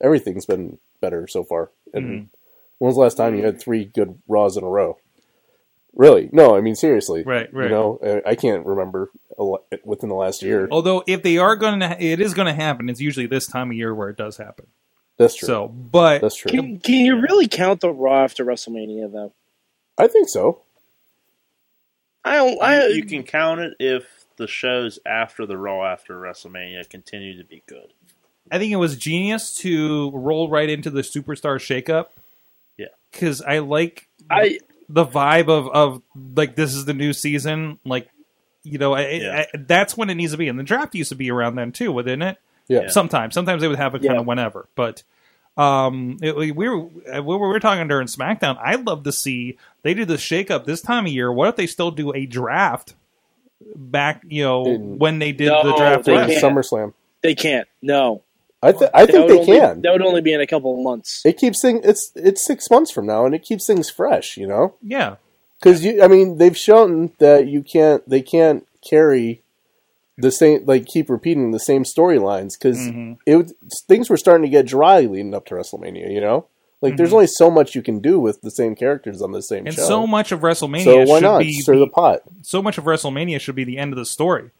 everything's been better so far. And mm-hmm. when was the last time you had mm-hmm. three good Raws in a row? Really? No, I mean seriously. Right, right. You know, I I can't remember within the last year. Although if they are going to, it is going to happen. It's usually this time of year where it does happen. That's true. So, but That's true. Can, can you really count the Raw after WrestleMania though? I think so. I don't. I you can count it if the shows after the Raw after WrestleMania continue to be good. I think it was genius to roll right into the superstar shakeup. Yeah. because I like I the vibe of of like this is the new season. Like, you know, I, Yeah. I, that's when it needs to be. And the draft used to be around then too, wouldn't it? Yeah. Sometimes, sometimes they would have it kind Yeah. of whenever, but. Um, it, we were we were, talking during SmackDown. I'd love to see they do the shakeup this time of year. What if they still do a draft back? You know, In- when they did No, the draft they For last. can't. SummerSlam. they can't. No, I th- I That think they only- can. That would only be in a couple of months. It keeps things. It's it's six months from now, and it keeps things fresh. You know, Yeah, because you. I mean, they've shown that you can't. They can't carry the same. Like keep repeating the same storylines because Mm-hmm. it was- things were starting to get dry leading up to WrestleMania. You know, like there's only so much you can do with the same characters on the same Mm-hmm. and show. so much of WrestleMania So why should not be stir the pot? so much of WrestleMania should be the end of the story.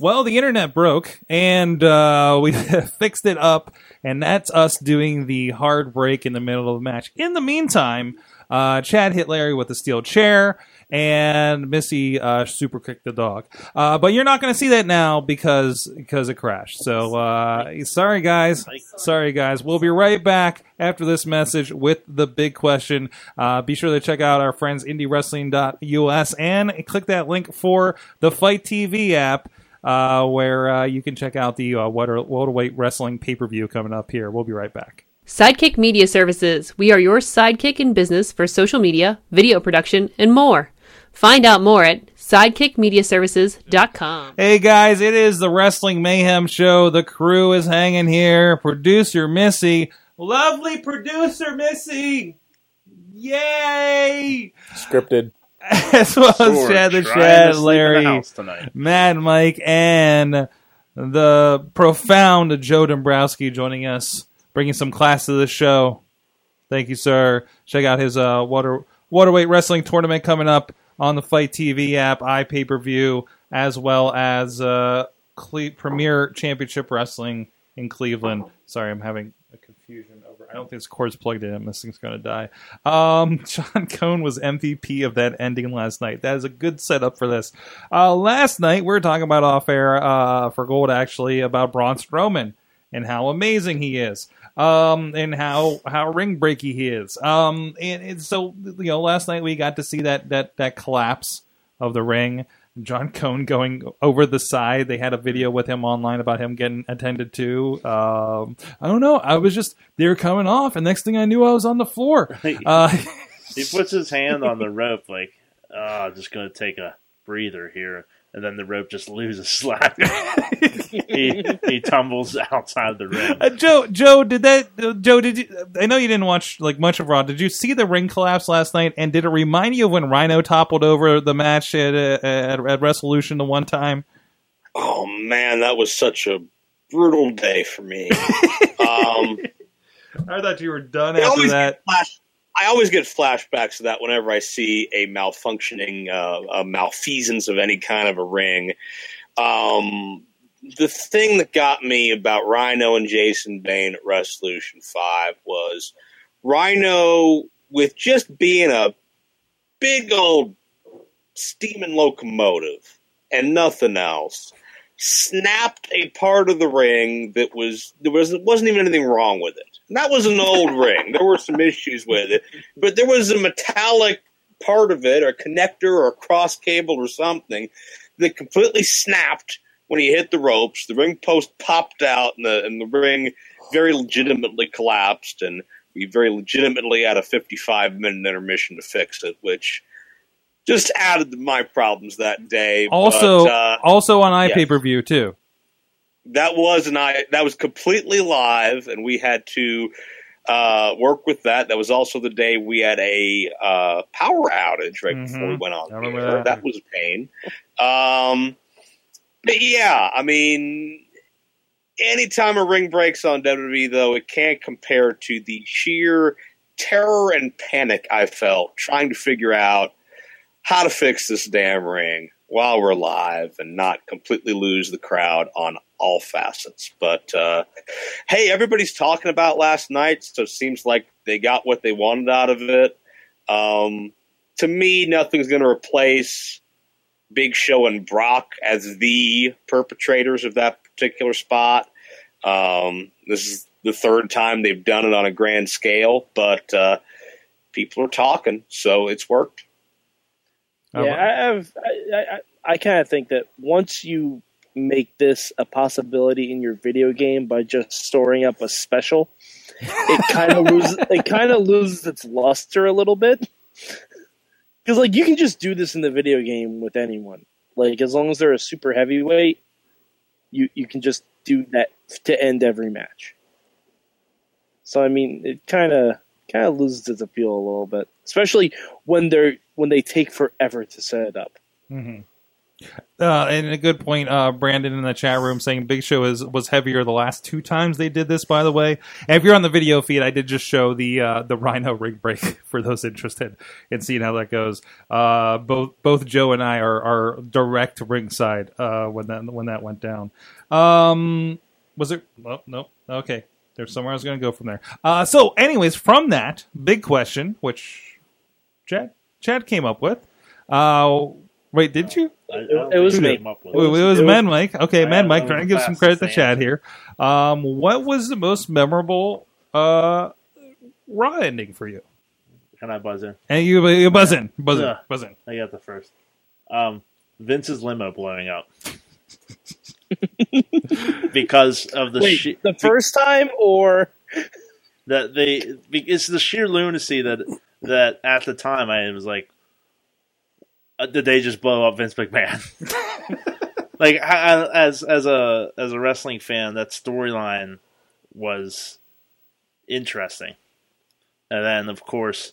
Well, the internet broke, and uh, we fixed it up, and that's us doing the hard break in the middle of the match. In the meantime, uh, Chad hit Larry with a steel chair, and Missy uh, super kicked the dog. Uh, but you're not going to see that now because because it crashed. So uh, sorry, guys. Sorry, guys. We'll be right back after this message with the big question. Uh, be sure to check out our friends IndieWrestling.us and click that link for the Fight TV app. Uh, where uh, you can check out the uh, Water- welterweight wrestling pay per view coming up here. We'll be right back. Sidekick Media Services. We are your sidekick in business for social media, video production, and more. Find out more at sidekickmediaservices.com. Hey guys, it is the Wrestling Mayhem Show. The crew is hanging here. Producer Missy, lovely producer Missy, yay! Scripted. As well as Sure, Chad the trying Chad, sleep the Larry, tonight. Mad Mike, and the profound Joe Dombrowski joining us, bringing some class to the show. Thank you, sir. Check out his uh, water waterweight wrestling tournament coming up on the Fight TV app, iPay per view, as well as uh, Cle- Premier Championship Wrestling in Cleveland. Sorry, I'm having a confusion over. I don't think this cord's plugged in. This thing's going to die. Um, John Cone was MVP of that ending last night. That is a good setup for this. Uh, last night we were talking about off air uh, for Gold actually about Braun Strowman and how amazing he is. Um, and how how ring breaky he is. Um, and, and so you know, last night we got to see that that that collapse of the ring. John Cone going over the side. They had a video with him online about him getting attended to. Um, I don't know. I was just they were coming off, and next thing I knew, I was on the floor. Uh, He puts his hand on the rope like, oh, just going to take a breather here. And then the rope just loses slack. he he tumbles outside the ring. Uh, Joe, Joe, did that? uh, Joe, did you? I know you didn't watch like much of Raw. Did you see the ring collapse last night? And did it remind you of when Rhino toppled over the match at uh, at, at Resolution the one time? Oh man, that was such a brutal day for me. um, I thought you were done after that. flash. I always get flashbacks of that whenever I see a malfunctioning, uh, a malfeasance of any kind of a ring. Um, the thing that got me about Rhino and Jason Bane at Resolution Five was Rhino with just being a big old steaming locomotive and nothing else snapped a part of the ring that was there was wasn't even anything wrong with it. And that was an old ring. There were some issues with it, but there was a metallic part of it, or a connector, or a cross cable, or something that completely snapped when he hit the ropes. The ring post popped out, and the and the ring very legitimately collapsed, and we very legitimately had a 55 minute intermission to fix it, which just added to my problems that day. Also, But, uh, also on yes. iPay per view too. That was an I that was completely live, and we had to uh, work with that. That was also the day we had a uh, power outage right before we Mhm. went on. I remember the air. that. was a pain. Um, but yeah, I mean, anytime a ring breaks on WWE, though, it can't compare to the sheer terror and panic I felt trying to figure out how to fix this damn ring while we're live and not completely lose the crowd on all facets. But uh, hey, everybody's talking about last night, so it seems like they got what they wanted out of it. Um, to me, nothing's going to replace Big Show and Brock as the perpetrators of that particular spot. Um, this is the third time they've done it on a grand scale, but uh, people are talking, so it's worked. Uh, yeah, I have. I, I, I kind of think that once you make this a possibility in your video game by just storing up a special, it kind of loses. It kind of loses its luster a little bit. Because like you can just do this in the video game with anyone. Like as long as they're a super heavyweight, you you can just do that to end every match. So I mean, it kind of kind of loses its appeal a little bit, especially when they're when they take forever to set it up. Mhm. Uh, and a good point, uh, Brandon in the chat room saying Big Show is was heavier the last two times they did this. By the way, and if you're on the video feed, I did just show the uh, the Rhino rig break for those interested in seeing how that goes. Uh, both both Joe and I are, are direct ringside uh, when that when that went down. Um, was it? Well, no. Okay, there's somewhere I was going to go from there. Uh, so, anyways, from that big question, which Chad Chad came up with. Uh, wait, did you? I- I don't it was me. up with It was, it was it was- Man Mike. Okay, I Man Mike. know Trying to give some credit to answer. Chad here. Um, what was the most memorable uh, Raw ending for you? Can I buzz in? And you, you buzzing, buzzing, Yeah. buzzing. I got the first. Um, Vince's limo blowing up because of the Wait, she- the first time or that they it's the sheer lunacy that that at the time I was like, uh, did they just blow up Vince McMahon? like I- as as a as a wrestling fan, that storyline was interesting, and then of course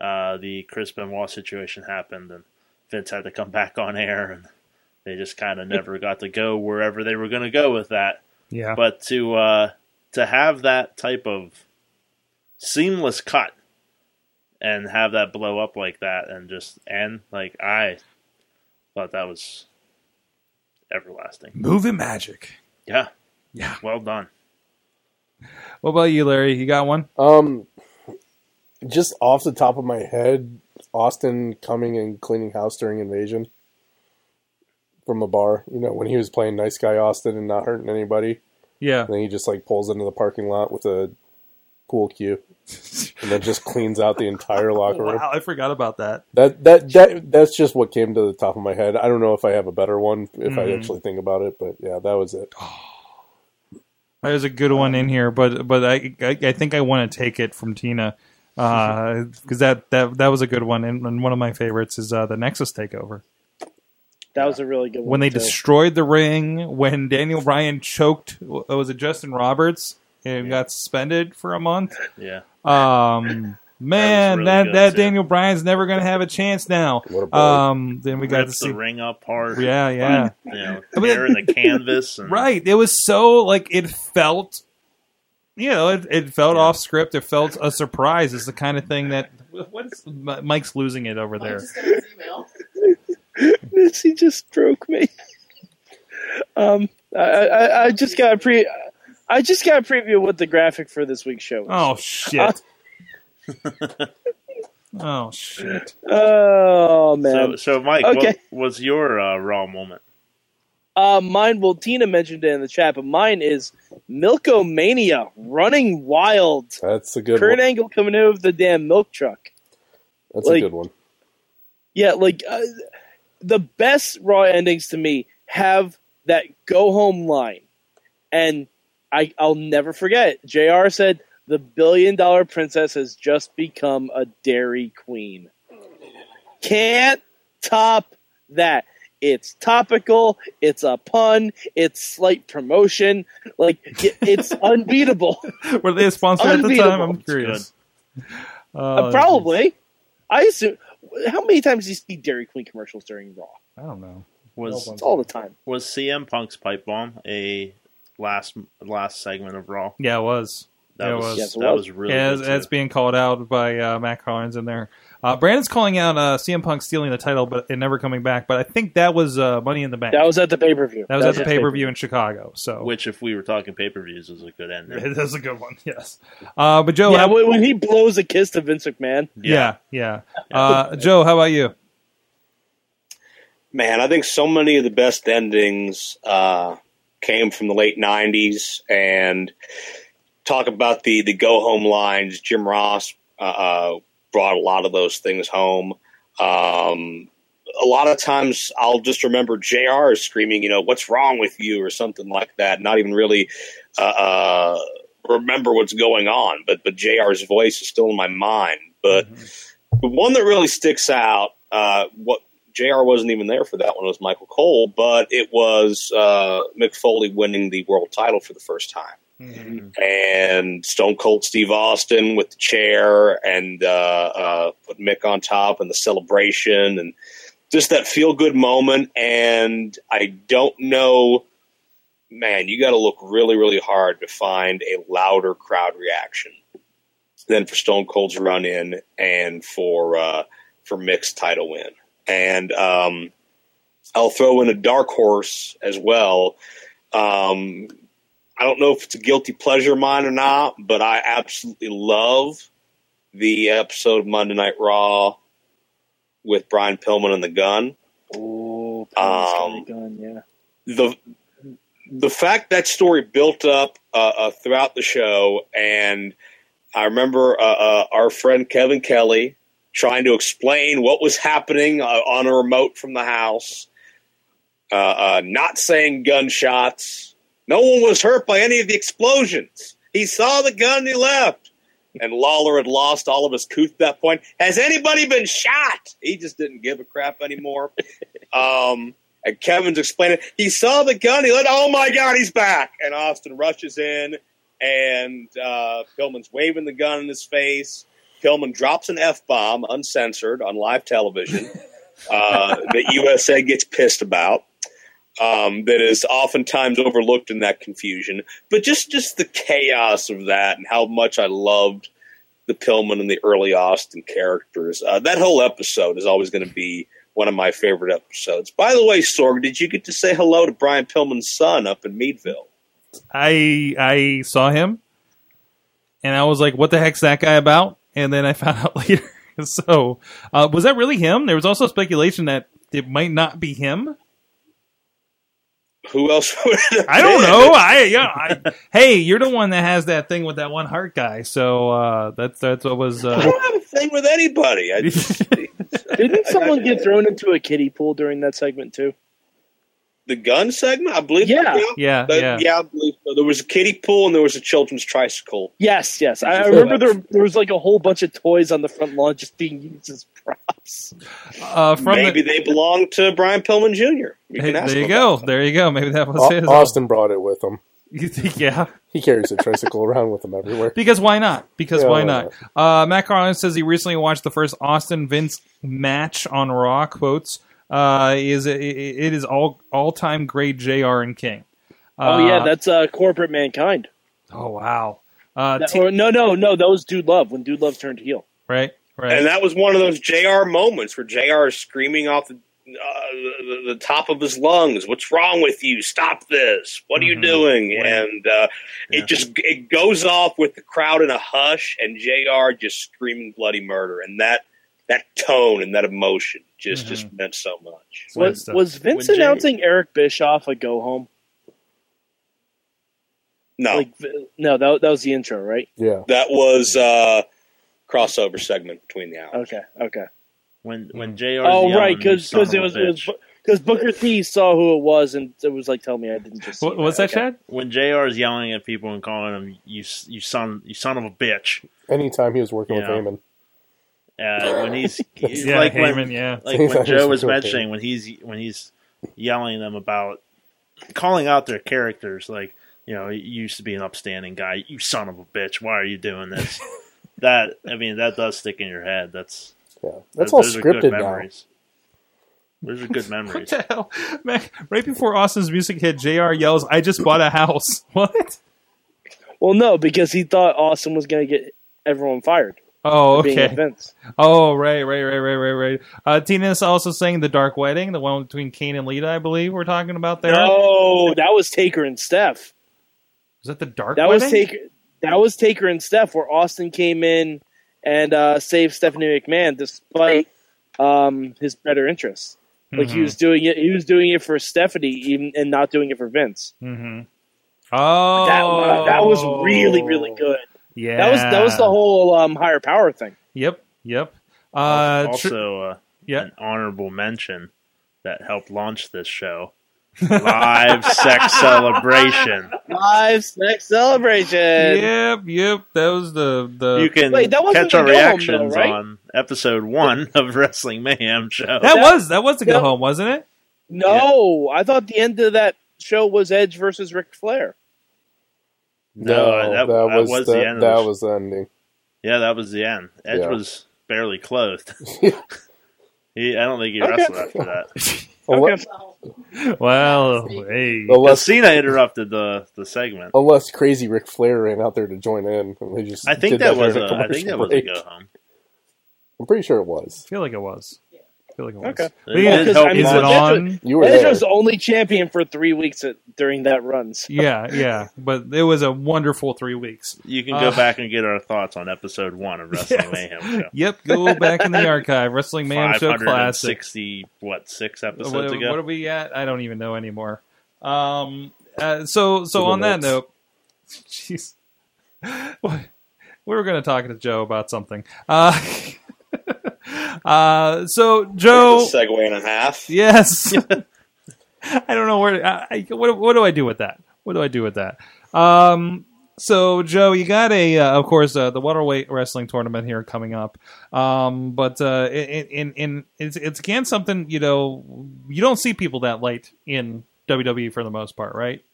uh, the Chris Benoit situation happened, and Vince had to come back on air, and they just kind of never got to go wherever they were going to go with that Yeah, but to uh, to have that type of seamless cut and have that blow up like that and just end like I thought that was everlasting. movie magic. Yeah, Yeah. well done. What about you, Larry? You got one? Um, just off the top of my head, Austin coming and cleaning house during Invasion from a bar. You know, when he was playing nice guy Austin and not hurting anybody, Yeah. and then he just like pulls into the parking lot with a pool cue, and then just cleans out the entire locker room. Wow, I forgot about that. That that that that's just what came to the top of my head. I don't know if I have a better one if I Mhm. actually think about it, but yeah, that was it. There's a good one in here, but but I I, I think I want to take it from Tina because that, that that was a good one, and, and one of my favorites is uh, the Nexus takeover. That was a really good one. when they too. destroyed the ring, when Daniel Bryan choked, uh, was it Justin Roberts and got suspended for a month? Yeah. Um, man, really that that. Daniel Bryan's never going to have a chance now. What a. Um, then we got to see, the ring apart. yeah, yeah, You know, But tearing it- the canvas. And, right. It was so like it felt. You know, it, it felt off script. It felt a surprise. It's the kind of thing that what's Mike's losing it over there. Missy just broke me. Um, I, I, I just got a pre. I just got a preview of what the graphic for this week's show. Is. Oh shit! oh shit! Oh man. so Mike, Okay. what was your uh, raw moment? Uh, mine. Well, Tina mentioned it in the chat, but mine is Milkomania running wild. That's a good Kurt one. Angle coming in with the damn milk truck. That's like- a good one. Yeah, like uh, the best Raw endings to me have that go home line, and I I'll never forget. Jr. said the billion dollar princess has just become a dairy queen. Can't top that. It's topical. It's a pun. It's slight promotion. Like it's unbeatable. Were they a sponsor at the time? I'm curious. Uh, probably. I assume. How many times do you see Dairy Queen commercials during Raw? I don't know. Was It's all the time. was CM Punk's pipe bomb a last last segment of Raw? Yeah, it was. That it was, was. Yes, it that was. was really yeah, good that's too. being called out by uh, Matt Collins in there. Uh, Brandon's calling out uh, CM Punk stealing the title, but it never coming back. But I think that was uh, Money in the Bank. That was at the pay per view. That was at the pay per view in Chicago. So Which, if we were talking pay per views, was a good ending. that's a good one. Yes. Uh, but Joe, Yeah, how- when when he blows a kiss to Vince McMahon. yeah, yeah. Uh, Joe, how about you? Man, I think so many of the best endings uh, came from the late '90s, and talk about the the go home lines. Jim Ross uh, uh, brought a lot of those things home. Um, a lot of times, I'll just remember Jr. screaming, "You know, what's wrong with you?" or something like that. Not even really uh, uh, remember what's going on, but but Jr.'s voice is still in my mind. But the one that really sticks out, uh, what JR wasn't even there for that one, was Michael Cole, but it was uh, Mick Foley winning the world title for the first time. And Stone Cold Steve Austin with the chair and uh, uh, put Mick on top and the celebration and just that feel good moment. And I don't know, man, you got to look really, really hard to find a louder crowd reaction than for Stone Cold's run in and for uh, for Mick's title win. And um, I'll throw in a dark horse as well. Um, I don't know if it's a guilty pleasure of mine or not, but I absolutely love the episode of Monday Night Raw with Brian Pillman and the gun. Oh, Um, gun, yeah. the the fact that story built up uh, uh, throughout the show, and I remember uh, uh, our friend Kevin Kelly trying to explain what was happening uh, on a remote from the house, uh, uh, not saying gunshots. No one was hurt by any of the explosions. He saw the gun and he left. And Lawler had lost all of his couth at that point. Has anybody been shot? He just didn't give a crap anymore. um, and Kevin's explaining, he saw the gun. He let, oh my God, he's back. And Austin rushes in, and uh, Pillman's waving the gun in his face. Pillman drops an F bomb, uncensored, on live television uh, that USA gets pissed about. Um, that is oftentimes overlooked in that confusion, but just just the chaos of that and how much I loved the Pillman and the early Austin characters. Uh, that whole episode is always going to be one of my favorite episodes. By the way, Sorg, did you get to say hello to Brian Pillman's son up in Meadville? I I saw him, and I was like, "What the heck's that guy about?" And then I found out later. so, uh, was that really him? There was also speculation that it might not be him. Who else would it have I don't been? know. I, yeah, I hey, you're the one that has that thing with that one heart guy. So uh, that's that's what was. I Uh, don't have a thing with anybody. I just, Didn't someone get thrown into a kiddie pool during that segment too? The gun segment, I believe. Yeah. yeah, That- yeah. I believe so. There was a kiddie pool and there was a children's tricycle. Yes, yes. I, I remember there there was like a whole bunch of toys on the front lawn just being used as props. Uh, from Maybe the, they belong to Brian Pillman Jr. We Hey, can ask there you go. that. There you go. Maybe that was Au- his. Austin brought it with him. You think, yeah. He carries a tricycle around with him everywhere. Because why not? Because Yeah, why why not? Uh, Matt Carlin says he recently watched the first Austin Vince match on Raw. Quotes uh, is it, it is all all time great Jr. and King. Uh, oh yeah, that's uh, corporate mankind. oh wow. Uh, That- T- or, no, no, no. That was Dude Love when Dude Love turned heel. right, right. And that was one of those JR moments where JR is screaming off the, uh, the, the top of his lungs, "What's wrong with you? Stop this! What are you Mhm. doing?" When- and uh, Yeah. it just it goes off with the crowd in a hush, and JR just screaming bloody murder, and that that tone and that emotion just Mhm. just meant so much. Was, was Vince When Jay- announcing Eric Bischoff a go home? No, Like, no, that, that was the intro, right? Yeah. that was uh, crossover segment between the hours. Okay, okay. When when Jr. oh, yelling, right, "You because it was it was bitch." because Booker T saw who it was and it was like, tell me I didn't just. See what, what's that, Okay. When Jr. is yelling at people and calling them you you son you son of a bitch. Anytime he was working Yeah. with Heyman. Uh, when he's, he's Yeah, like Heyman. when, yeah. like when Joe was mentioning when he's when he's yelling them about calling out their characters, like you know, you used to be an upstanding guy. You son of a bitch! Why are you doing this? that I mean, that does stick in your head. That's Yeah. That's those- all those are scripted now. memories. Those are good What the hell? Man, right before Austin's music hit, Jr. yells, "I just bought a house." What? Well, no, because he thought Austin was going to get everyone fired. Oh, okay. Oh, right, right, right, right, right, right. Uh, Tina's also saying the Dark Wedding, the one between Kane and Lita, I believe we're talking about there. Is No, that was Taker and Steph. Was that the Dark That Wedding? was Taker. That was Taker and Steph, where Austin came in and uh, saved Stephanie McMahon despite um, his better interests. Like he Mhm. was doing it. He was doing it for Stephanie, even and not doing it for Vince. Mm-hmm. Oh, That that was really really good. Yeah, That was that was the whole um, higher power thing. Yep, yep. Uh, tr- also, uh, yeah. an honorable mention that helped launch this show. Live sex celebration. Live sex celebration. Yep, yep. That was the the. You can Wait, that catch our the home, reactions though, right? on episode one of Wrestling Mayhem Show. that, that- was that was the go home, wasn't it? No, I thought the end of that show was Edge versus Ric Flair. No, that- that was the end of That the was the ending. Yeah, that was the end. Edge Yeah. was barely clothed. he, I don't think he Okay. wrestled after that. Unless, Well, hey. Unless, Cena interrupted the, the segment. unless crazy Ric Flair ran out there to join in. And they just I think did that was a, I think commercial that was a go home. I'm pretty sure it was. I feel like it was. I feel like it was. Okay. But yeah, It did help is it on? You were Edge was only champion for three weeks at, during that run. So. Yeah, yeah. But it was a wonderful three weeks. You can go Uh, back and get our thoughts on episode one of Wrestling Yes. Mayhem Show. Yep, go back in the archive. Wrestling Man Show Classic. 560, what, six episodes What, ago? what are we at? I don't even know anymore. Um, uh, so so the on that notes. note, jeez, we were going to talk to Joe about something. Uh, uh, so Joe, segue and a half. yes, I don't know where. I, I, what what do I do with that? What do I do with that? Um, so Joe, you got a, uh, of course, uh, the welterweight wrestling tournament here coming up. Um, but uh, in, in in it's it's again something you know you don't see people that late in WWE for the most part, right?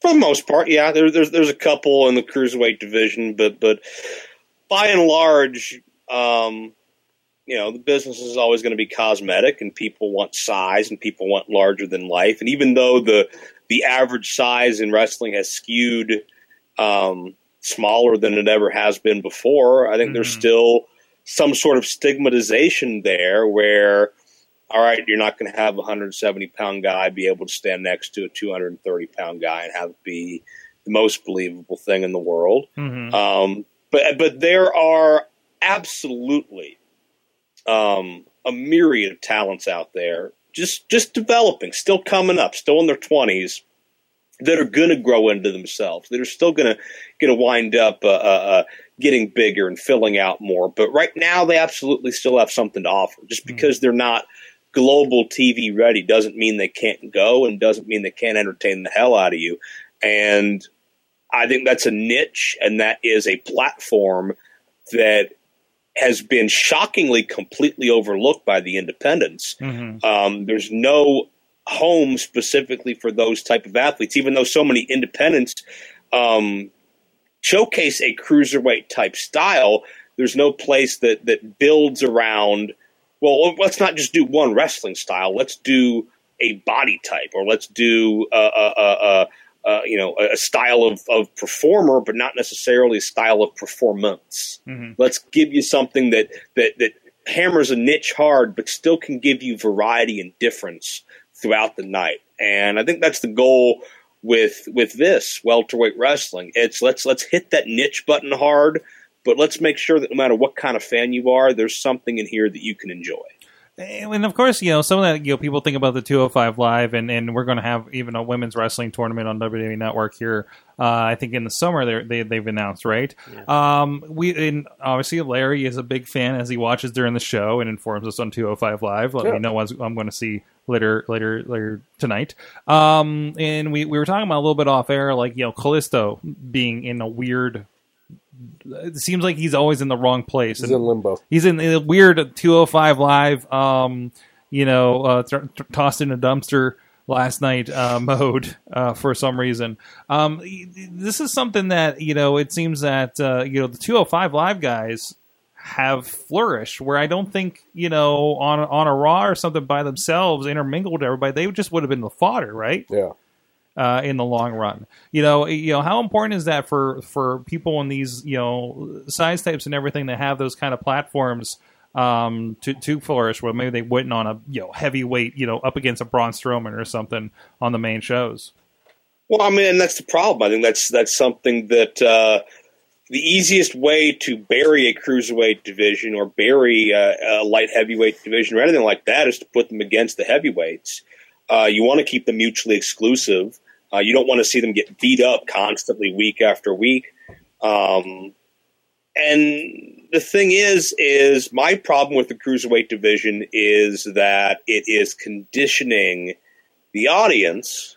For the most part, yeah. There, there's there's a couple in the cruiserweight division, but but by and large, um, you know, the business is always going to be cosmetic, and people want size, and people want larger than life. And even though the the average size in wrestling has skewed um, smaller than it ever has been before, I think there's Mhm. still some sort of stigmatization there where all right, you're not going to have a 170 pound guy be able to stand next to a 230 pound guy and have it be the most believable thing in the world. Mm-hmm. Um, but but there are absolutely um, a myriad of talents out there, just just developing, still coming up, still in their 20s, that are going to grow into themselves. That are still going to going to wind up uh, uh, uh, getting bigger and filling out more. But right now, they absolutely still have something to offer. Just because they're not global TV ready doesn't mean they can't go and doesn't mean they can't entertain the hell out of you. And I think that's a niche and that is a platform that has been shockingly completely overlooked by the independents. Mhm. Um, there's no home specifically for those type of athletes, even though so many independents um, showcase a cruiserweight type style. There's no place that that builds around. Well, let's not just do one wrestling style. Let's do a body type, or let's do a, a, a, a, a you know a style of, of performer, but not necessarily a style of performance. Mhm. Let's give you something that that that hammers a niche hard, but still can give you variety and difference throughout the night. And I think that's the goal with with this welterweight wrestling. It's let's let's hit that niche button hard, but let's make sure that no matter what kind of fan you are, there's something in here that you can enjoy. And of course, you know, some of that, you know, people think about the 205 Live, and, and we're going to have even a women's wrestling tournament on WWE Network here. Uh, I think in the summer they they've announced, right? Um, we and obviously Larry is a big fan as he watches during the show and informs us on 205 Live. Let Yeah. me know what I'm going to see later later later tonight. Um, and we we were talking about a little bit off air, like you know, Kalisto being in a weird. It seems like he's always in the wrong place. He's And- in limbo. he's in a weird 205 live um you know uh th- th- tossed in a dumpster last night uh mode uh for some reason um this is something that you know it seems that uh you know the 205 live guys have flourished where i don't think you know on on a raw or something by themselves intermingled with everybody they just would have been the fodder right Yeah. Uh, in the long run. You know, you know how important is that for for people in these you know size types and everything that have those kind of platforms um, to to flourish, where maybe they wouldn't on a you know heavyweight, you know, up against a Braun Strowman or something on the main shows. Well, I mean, that's the problem. I think that's that's something that uh, the easiest way to bury a cruiserweight division or bury a, a light heavyweight division or anything like that is to put them against the heavyweights. Uh, you want to keep them mutually exclusive. Uh, you don't want to see them get beat up constantly week after week. Um, and the thing is, is my problem with the cruiserweight division is that it is conditioning the audience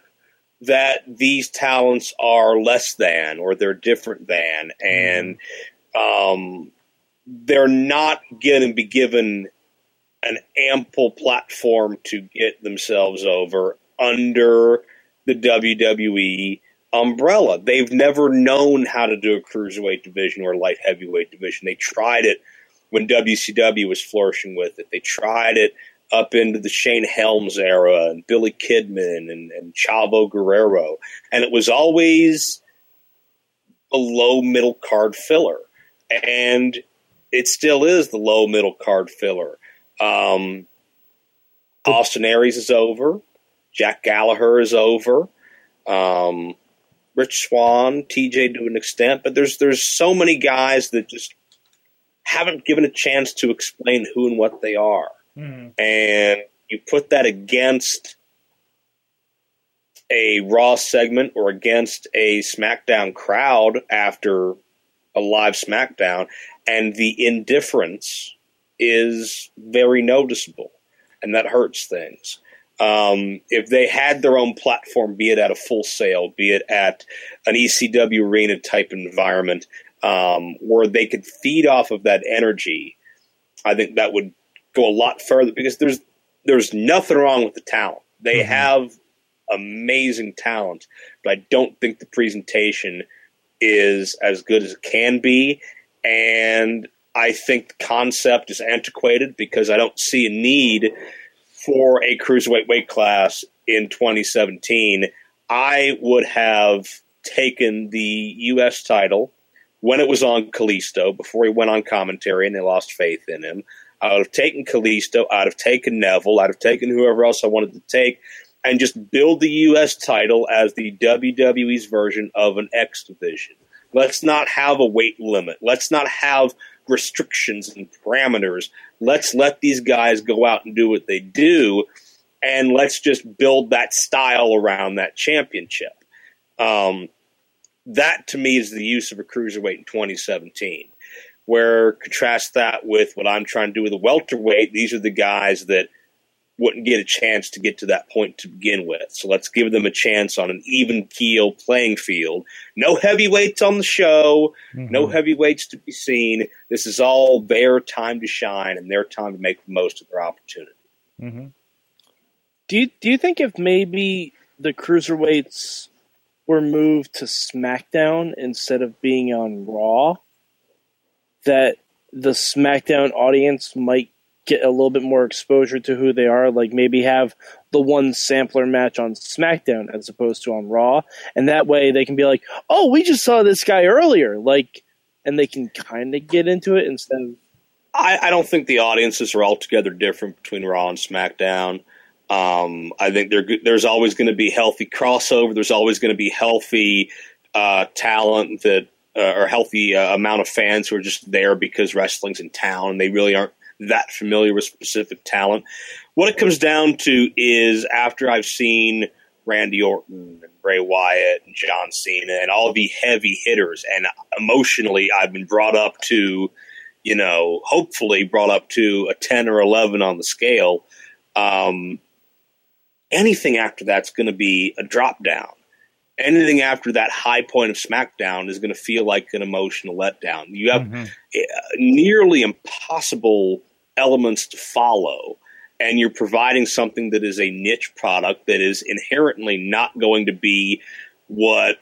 that these talents are less than or they're different than, and um, they're not going to be given an ample platform to get themselves over under the WWE umbrella. They've never known how to do a cruiserweight division or a light heavyweight division. They tried it when WCW was flourishing with it. They tried it up into the Shane Helms era and Billy Kidman and, and Chavo Guerrero. And it was always a low middle card filler. And it still is the low middle card filler. Um, Austin Aries is over. Jack Gallagher is over. Um, Rich Swann, TJ to an extent, but there's there's so many guys that just haven't given a chance to explain who and what they are and you put that against a Raw segment or against a SmackDown crowd after a live SmackDown, and the indifference is very noticeable, and that hurts things. Um, if they had their own platform, be it at a Full Sail, be it at an ECW arena type environment, um, where they could feed off of that energy, I think that would go a lot further because there's there's nothing wrong with the talent. They have amazing talent, but I don't think the presentation is as good as it can be. And I think the concept is antiquated because I don't see a need for a cruiserweight weight class in 2017. I would have taken the U.S. title when it was on Kalisto before he went on commentary and they lost faith in him. I would have taken Kalisto, I'd have taken Neville, I'd have taken whoever else I wanted to take, and just build the U.S. title as the WWE's version of an X division. Let's not have a weight limit. Let's not have restrictions and parameters. Let's let these guys go out and do what they do, and let's just build that style around that championship. Um, that to me is the use of a cruiserweight in 2017 where contrast that with what I'm trying to do with a welterweight. These are the guys that wouldn't get a chance to get to that point to begin with. So let's give them a chance on an even keel playing field. No heavyweights on the show, no heavyweights to be seen. This is all their time to shine and their time to make the most of their opportunity. hmm Do you do you think if maybe the cruiserweights were moved to SmackDown instead of being on Raw, that the SmackDown audience might get a little bit more exposure to who they are? Like maybe have the one sampler match on SmackDown as opposed to on Raw, and that way they can be like, "Oh, we just saw this guy earlier," like, and they can kind of get into it instead of I, I don't think the audiences are altogether different between Raw and SmackDown. Um, I think there's always going to be healthy crossover. There's always going to be healthy uh, talent that, uh, or healthy uh, amount of fans who are just there because wrestling's in town and they really aren't that familiar with specific talent. What it comes down to is after I've seen Randy Orton and Bray Wyatt and John Cena and all the heavy hitters, and emotionally I've been brought up to you know, hopefully brought up to a 10 or 11 on the scale. Um, anything after that's going to be a drop down. Anything after that high point of SmackDown is going to feel like an emotional letdown. You have Mhm. uh, nearly impossible elements to follow, and you're providing something that is a niche product that is inherently not going to be what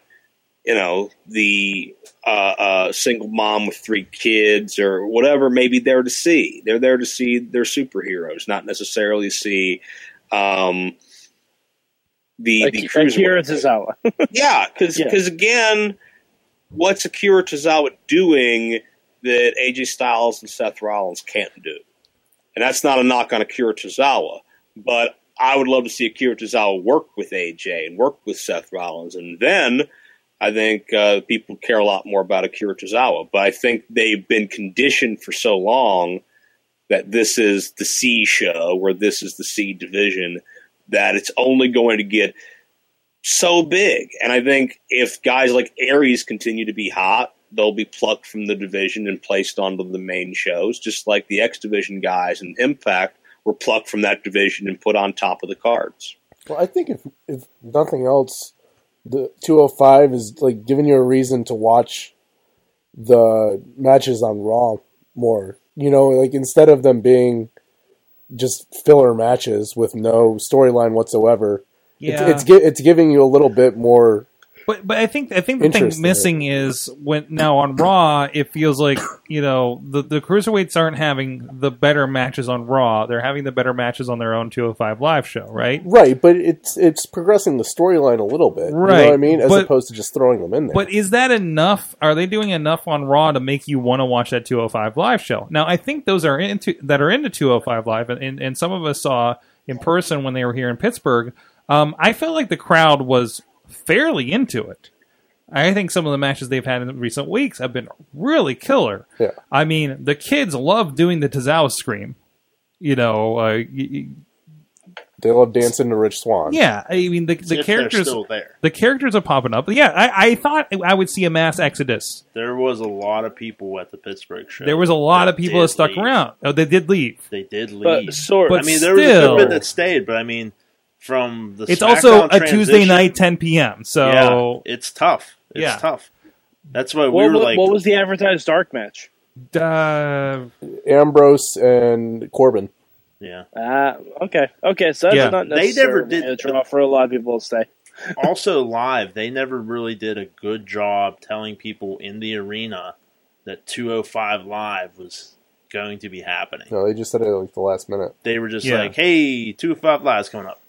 you know the uh, uh, single mom with three kids or whatever maybe there to see. They're there to see their superheroes, not necessarily see um, the like, the cruiserweight. Akira Tozawa. Yeah, because Yeah. again, what's Akira Tozawa doing that AJ Styles and Seth Rollins can't do? And that's not a knock on Akira Tozawa, but I would love to see Akira Tozawa work with AJ and work with Seth Rollins, and then I think uh, people care a lot more about Akira Tozawa. But I think they've been conditioned for so long that this is the C show, where this is the C division, that it's only going to get so big. And I think if guys like Aries continue to be hot, they'll be plucked from the division and placed onto the main shows, just like the X Division guys and Impact were plucked from that division and put on top of the cards. Well, I think if if nothing else, the 205 is like giving you a reason to watch the matches on Raw more. You know, like instead of them being just filler matches with no storyline whatsoever, Yeah. it's it's, it's giving you a little bit more. But but I think I think the thing missing is when now on Raw it feels like you know the the cruiserweights aren't having the better matches on Raw. They're having the better matches on their own 205 live show, right? Right, but it's it's progressing the storyline a little bit. You know Right, what I mean? As but- opposed to just throwing them in there. But is that enough? Are they doing enough on Raw to make you want to watch that 205 live show? Now, I think those are into that are into 205 live, and, and, and some of us saw in person when they were here in Pittsburgh. Um, I felt like the crowd was fairly into it. I think some of the matches they've had in recent weeks have been really killer. Yeah. I mean, the kids love doing the Tozawa scream. You know, uh, y- y- they love dancing to Rich Swann. yeah. I mean, the, the if characters they're still there. the characters are popping up. Yeah, I, I thought I would see a mass exodus. There was a lot of people at the Pittsburgh show. There was a lot of people that stuck leave. around. Oh, they did leave. They did leave. but sort But I mean, there was a still- good bit that stayed, but I mean, from the It's also SmackDown a Tuesday night, 10 p.m. So yeah, it's tough. It's Yeah. tough. That's why we what, were what- like, what was the advertised dark match? uh, Ambrose and Corbin. yeah. Ah, okay, okay. So that's Yeah. not They never did- a draw for a lot of people to stay. also live, they never really did a good job telling people in the arena that 205 live was going to be happening. No, they just said it like the last minute. They were just Yeah. like, "Hey, 205 live's coming up."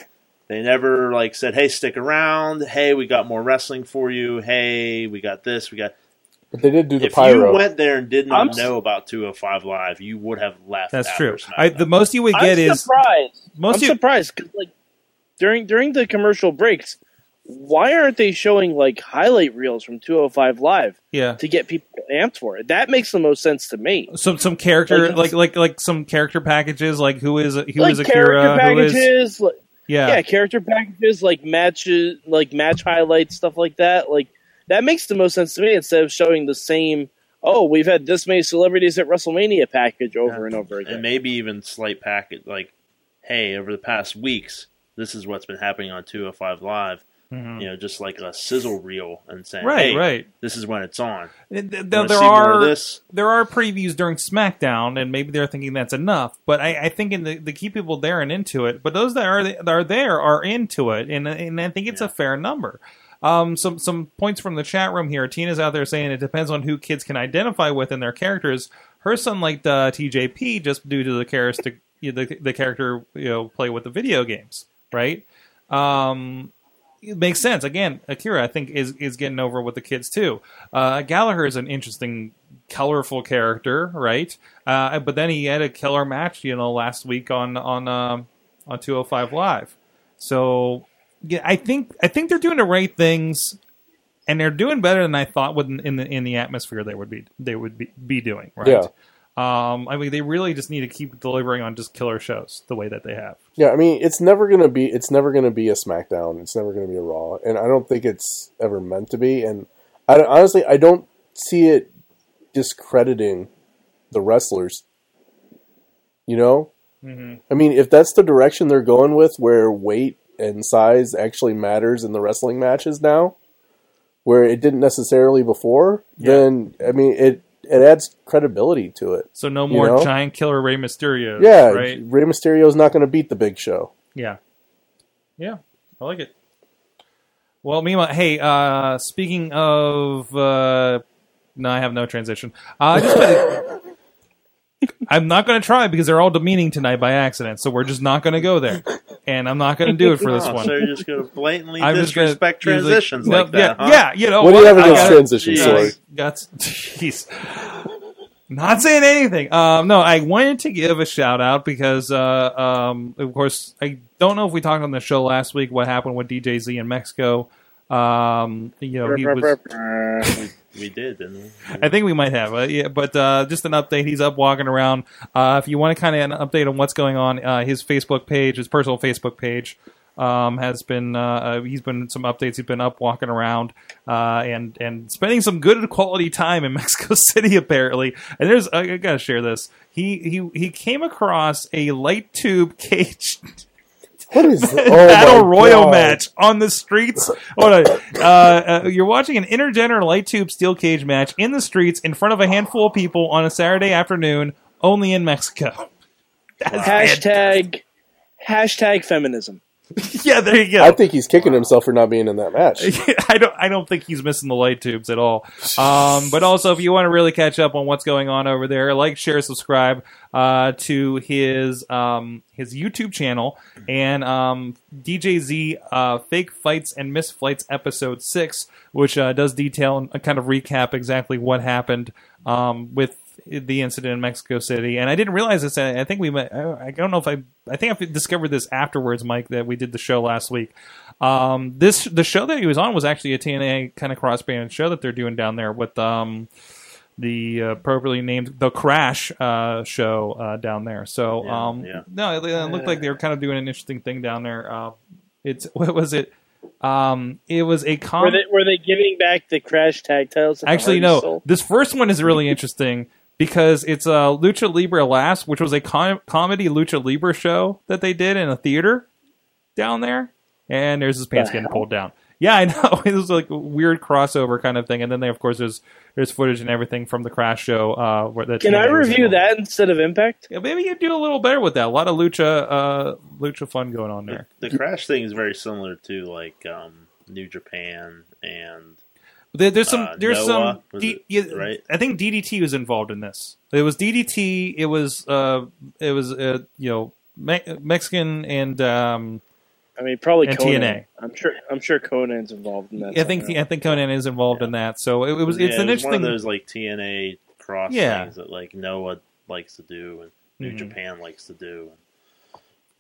They never like said, "Hey, stick around. Hey, we got more wrestling for you. Hey, we got this. We got." But they did do the pyro. if pyro. you went there and did not I'm know about 205 live, you would have left. that's true. I, the most you would get I'm is surprised. most I'm you, surprised because like during during the commercial breaks, why aren't they showing like highlight reels from 205 Live yeah. to get people amped for it? That makes the most sense to me. Some some character Like- like like like some character packages like who is who is like Akira character who is packages, like, yeah. yeah. character packages like matches, like match highlights, stuff like that. Like that makes the most sense to me instead of showing the same. Oh, we've had this many celebrities at WrestleMania package over and over again. and maybe even slight packet like hey, over the past weeks, this is what's been happening on 205 Live. You know, just like a sizzle reel and saying, Mm-hmm. Right, hey, right. this is when it's on. Th- th- there see more of are there are previews during SmackDown, and maybe they're thinking that's enough. But I, I think in the, the keep people there and into it. But those that are that are there are into it, and and I think it's a fair number. Um, some some points from the chat room here. Tina's out there saying it depends on who kids can identify with in their characters. Her son liked uh, TJP just due to the character the the character you know play with the video games, right? Um, it makes sense. Again, Akira, I think, is is getting over with the kids too. Uh, Gallagher is an interesting, colorful character, right? Uh, but then he had a killer match, you know, last week on on um, on 205 Live. So yeah, I think I think they're doing the right things, and they're doing better than I thought would in the in the atmosphere they would be they would be, be doing. Right? Yeah. Um, I mean, they really just need to keep delivering on just killer shows the way that they have. Yeah, I mean, it's never gonna be. It's never gonna be a SmackDown. It's never gonna be a Raw, and I don't think it's ever meant to be. And I honestly, I don't see it discrediting the wrestlers. You know, Mm-hmm. I mean, if that's the direction they're going with, where weight and size actually matters in the wrestling matches now, where it didn't necessarily before, then I mean, it it adds credibility to it. So no You more know? giant killer Rey Mysterio. Yeah, right. Rey Mysterio's not going to beat the Big Show. Yeah. Yeah. I like it. Well, meanwhile, hey, uh, speaking of, uh, no, I have no transition. Uh, I just I'm not going to try because they're all demeaning tonight by accident. So we're just not going to go there, and I'm not going to do it for this Oh, one. So you're just going to blatantly I'm just gonna disrespect use, like, transitions no, like, that, yeah, huh? yeah, you know What what do you have I against gotta- transitions, Jeez. Sorg? That's jeez. Not saying anything. Um, no, I wanted to give a shout out because, uh, um, of course, I don't know if we talked on the show last week what happened with DJ Z in Mexico. Um, you know, he was. We did, we? I think we might have, uh, yeah, but uh, just an update. He's up walking around. Uh, if you want to kind of an update on what's going on, uh, his Facebook page, his personal Facebook page, um, has been uh, uh, he's been some updates. He's been up walking around and and spending some good quality time in Mexico City apparently. And there's I gotta share this. He he he came across a light tube cage What is oh battle royal God. match on the streets. Hold on. Uh, uh, you're watching an intergender light tube steel cage match in the streets in front of a handful of people on a Saturday afternoon, only in Mexico. That's Hashtag hashtag feminism. yeah, there you go. I think he's kicking himself for not being in that match. I don't. I don't think he's missing the light tubes at all. Um, but also, if you want to really catch up on what's going on over there, like, share, subscribe uh, to his um, his YouTube channel and um, DJZ uh, Fake Fights and Missed Flights episode six, which uh, does detail and kind of recap exactly what happened um, with the incident in Mexico City. And I didn't realize this. I think we. met- I don't know if I. I think I discovered this afterwards, Mike, that we did the show last week. Um, this the show that he was on was actually a TNA kind of cross band show that they're doing down there with um, the uh, appropriately named the Crash uh, show uh, down there. So Yeah, um, yeah. no, it, it looked like they were kind of doing an interesting thing down there. Uh, it's what was it? Um, it was a com- Were they were they giving back the crash tag titles? Actually, no. sold? This first one is really interesting because it's a Lucha Libre Last, which was a com- comedy Lucha Libre show that they did in a theater down there. And there's his pants The getting hell? pulled down. Yeah, I know. It was like a weird crossover kind of thing. And then, they, of course, there's there's footage and everything from the Crash show. Uh, where that Can I review that instead of Impact? Yeah, maybe you do a little better with that. A lot of lucha, uh, lucha fun going on there. The crash thing is very similar to like um, New Japan and There, there's some. Uh, there's Noah, some. D, it, right? I think DDT was involved in this. It was DDT. It was. Uh, it was. Uh, you know, Me- Mexican and. Um, I mean, probably And Konnan. TNA. I'm sure. I'm sure Konnan's involved in that. I think. somehow. I think Konnan is involved in that. So it, it was. It's yeah, an it was one interesting. of those like TNA cross Yeah. things that like Noah likes to do and New Mhm. Japan likes to do.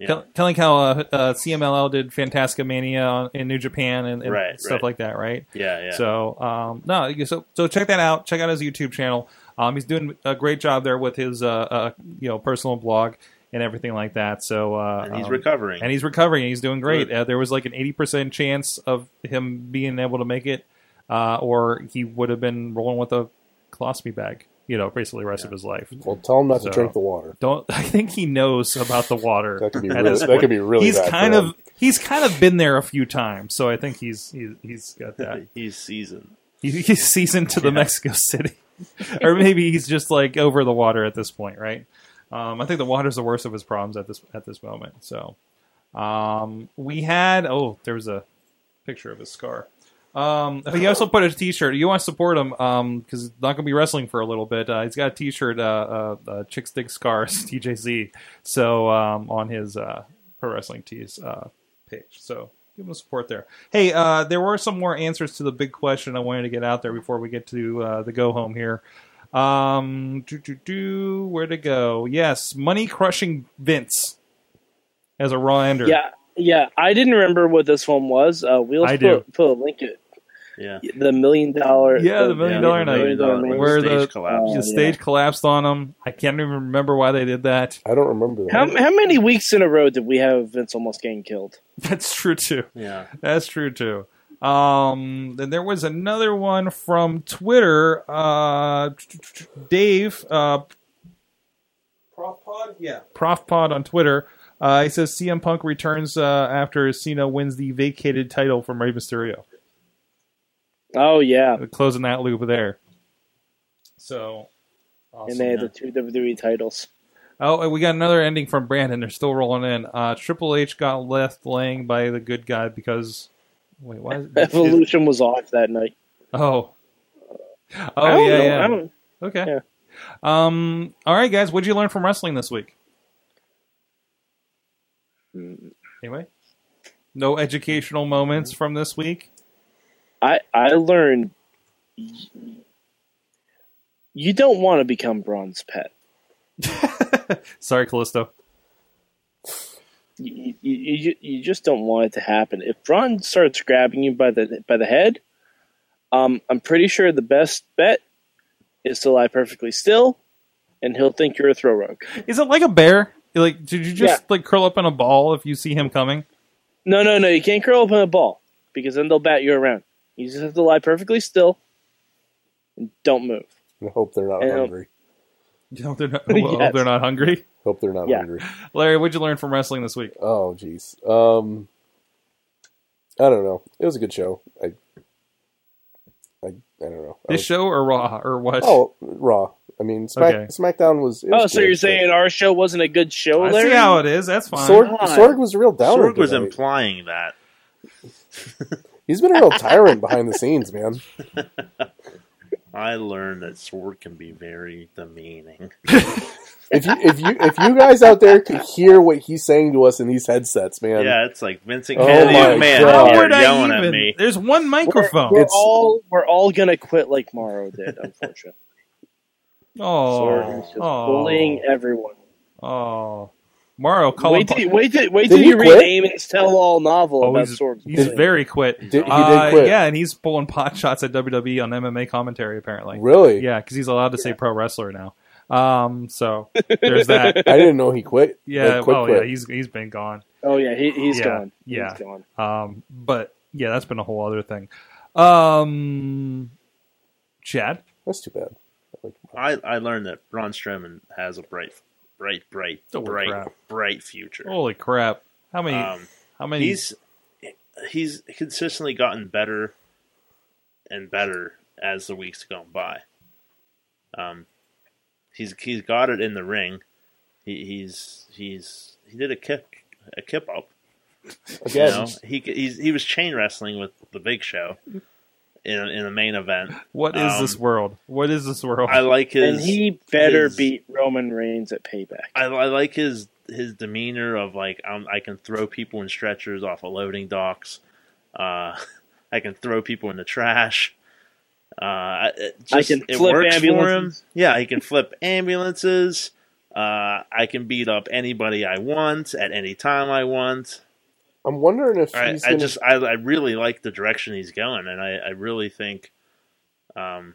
Yeah. Kind of like how uh, uh, CMLL did Fantastica Mania in New Japan and, and Right, stuff right. like that, right? yeah, yeah. So um, no, so so check that out. Check out his YouTube channel. Um, he's doing a great job there with his uh, uh, you know personal blog and everything like that. So uh, and he's um, recovering. and he's recovering. and He's doing great. Uh, there was like an eighty percent chance of him being able to make it, uh, or he would have been rolling with a colostomy bag. You know, basically the rest of his life. Well, tell him not So- to drink the water. Don't I think he knows about the water? That could be at really, that could be really he's bad for kind him. of he's kind of been there a few times, so I think he's he's, he's got that. He's seasoned. He- He's seasoned to the Mexico City, or maybe he's just like over the water at this point, right? Um, I think the water's the worst of his problems at this at this moment. So um, we had oh, there was a picture of his scar. Um, he also put a T-shirt. You want to support him because he's not going to be wrestling for a little bit. Uh, he's got a T-shirt, uh, uh, uh, "Chicks Dig Scars" DJZ. So um, on his uh, Pro Wrestling Tees uh, page. So give him support there. Hey, uh, there were some more answers to the big question I wanted to get out there before we get to uh, the go home here. Um, do, do, do, where to go? Yes, money crushing Vince as a Raw ender. Yeah, yeah. I didn't remember what this one was. Uh, we'll I put, do. put a link it. Yeah. The million dollar. Yeah, the million dollar night. million dollar man. Where stage the, collapsed. the stage collapsed on him. I can't even remember why they did that. I don't remember that. How, how many weeks in a row did we have Vince almost getting killed? That's true too. Yeah. That's true too. Um, then there was another one from Twitter. Uh, Dave, uh, Prof Pod, yeah, Prof Pod on Twitter. Uh, he says CM Punk returns uh, after Cena wins the vacated title from Rey Mysterio. Oh yeah, Closing that loop there. So, awesome. and they had the two WWE titles. Oh, and we got another ending from Brandon. They're still rolling in. Uh, Triple H got left laying by the good guy because. Wait, why? Is, Evolution was off that night. oh. Oh yeah, yeah. Okay. Yeah. Um. All right, guys. What'd you learn from wrestling this week? Anyway, no educational moments from this week. I I learned you don't want to become Braun's pet. Sorry, Kalisto. You, you, you, you just don't want it to happen. If Braun starts grabbing you by the by the head, um, I'm pretty sure the best bet is to lie perfectly still, and he'll think you're a throw rogue. Is it like a bear? Like, did you just Yeah. like curl up in a ball if you see him coming? No, no, no. You can't curl up in a ball because then they'll bat you around. You just have to lie perfectly still and don't move. I hope they're not And, hungry. You know, they're not. well, Yes. they're not hungry. Hope they're not yeah. hungry. Larry, what'd you learn from wrestling this week? Oh, jeez. Um, I don't know. It was a good show. I, I, I don't know. I This was- show or Raw or what? oh, Raw. I mean, Smack, Okay. SmackDown was. it Oh, so good, you're but saying our show wasn't a good show, I Larry? see how it is. That's fine. Sorg, Sorg was a real downer. Sorg was tonight. implying that. He's been a real tyrant behind the scenes, man. I learned that Sorg can be very demeaning. If you if you if you guys out there could hear what he's saying to us in these headsets, man. Yeah, it's like Vincent Oh Kennedy my McMahon God. How here would I yelling even? at me. There's one We're, microphone. we're It's- all we're all gonna quit like Mauro did, unfortunately. oh, Sorg is just oh, bullying everyone. oh. Mario, call Wait him. till, wait till, wait till he you read quit? Eamon's tell-all novel Oh, about he's, Sorg's he's bullying. very quit. Did, he Uh, did quit. Yeah, and he's pulling pot shots at WWE on MMA commentary apparently. Really? Yeah, because he's allowed to say pro wrestler now. Um, so there's that. I didn't know he quit. Yeah, Like, quit, well, quit. yeah, he's he's been gone. Oh yeah, he, he's Yeah, gone. yeah. He's gone. Um, but yeah, that's been a whole other thing. Um, Chad, That's too bad. I, I learned that Braun Strowman has a bright, bright, bright, Holy bright, crap. bright future. holy crap! How many? Um, how many? he's he's consistently gotten better and better as the weeks gone by. Um, he's he's got it in the ring. He, he's he's he did a kick a kip up. You again, know, he he's, he was chain wrestling with the Big Show in in the main event. what is um, this world? What is this world? I like his and he better his- beat Roman Reigns at Payback. I, I like his his demeanor of like um, I can throw people in stretchers off of loading docks. Uh, I can throw people in the trash. Uh, it I just, can it flip works for him. ambulances. Yeah, he can flip ambulances. Uh, I can beat up anybody I want at any time I want. I'm wondering if I, he's I gonna. just I, I really like the direction he's going, and I, I really think, um,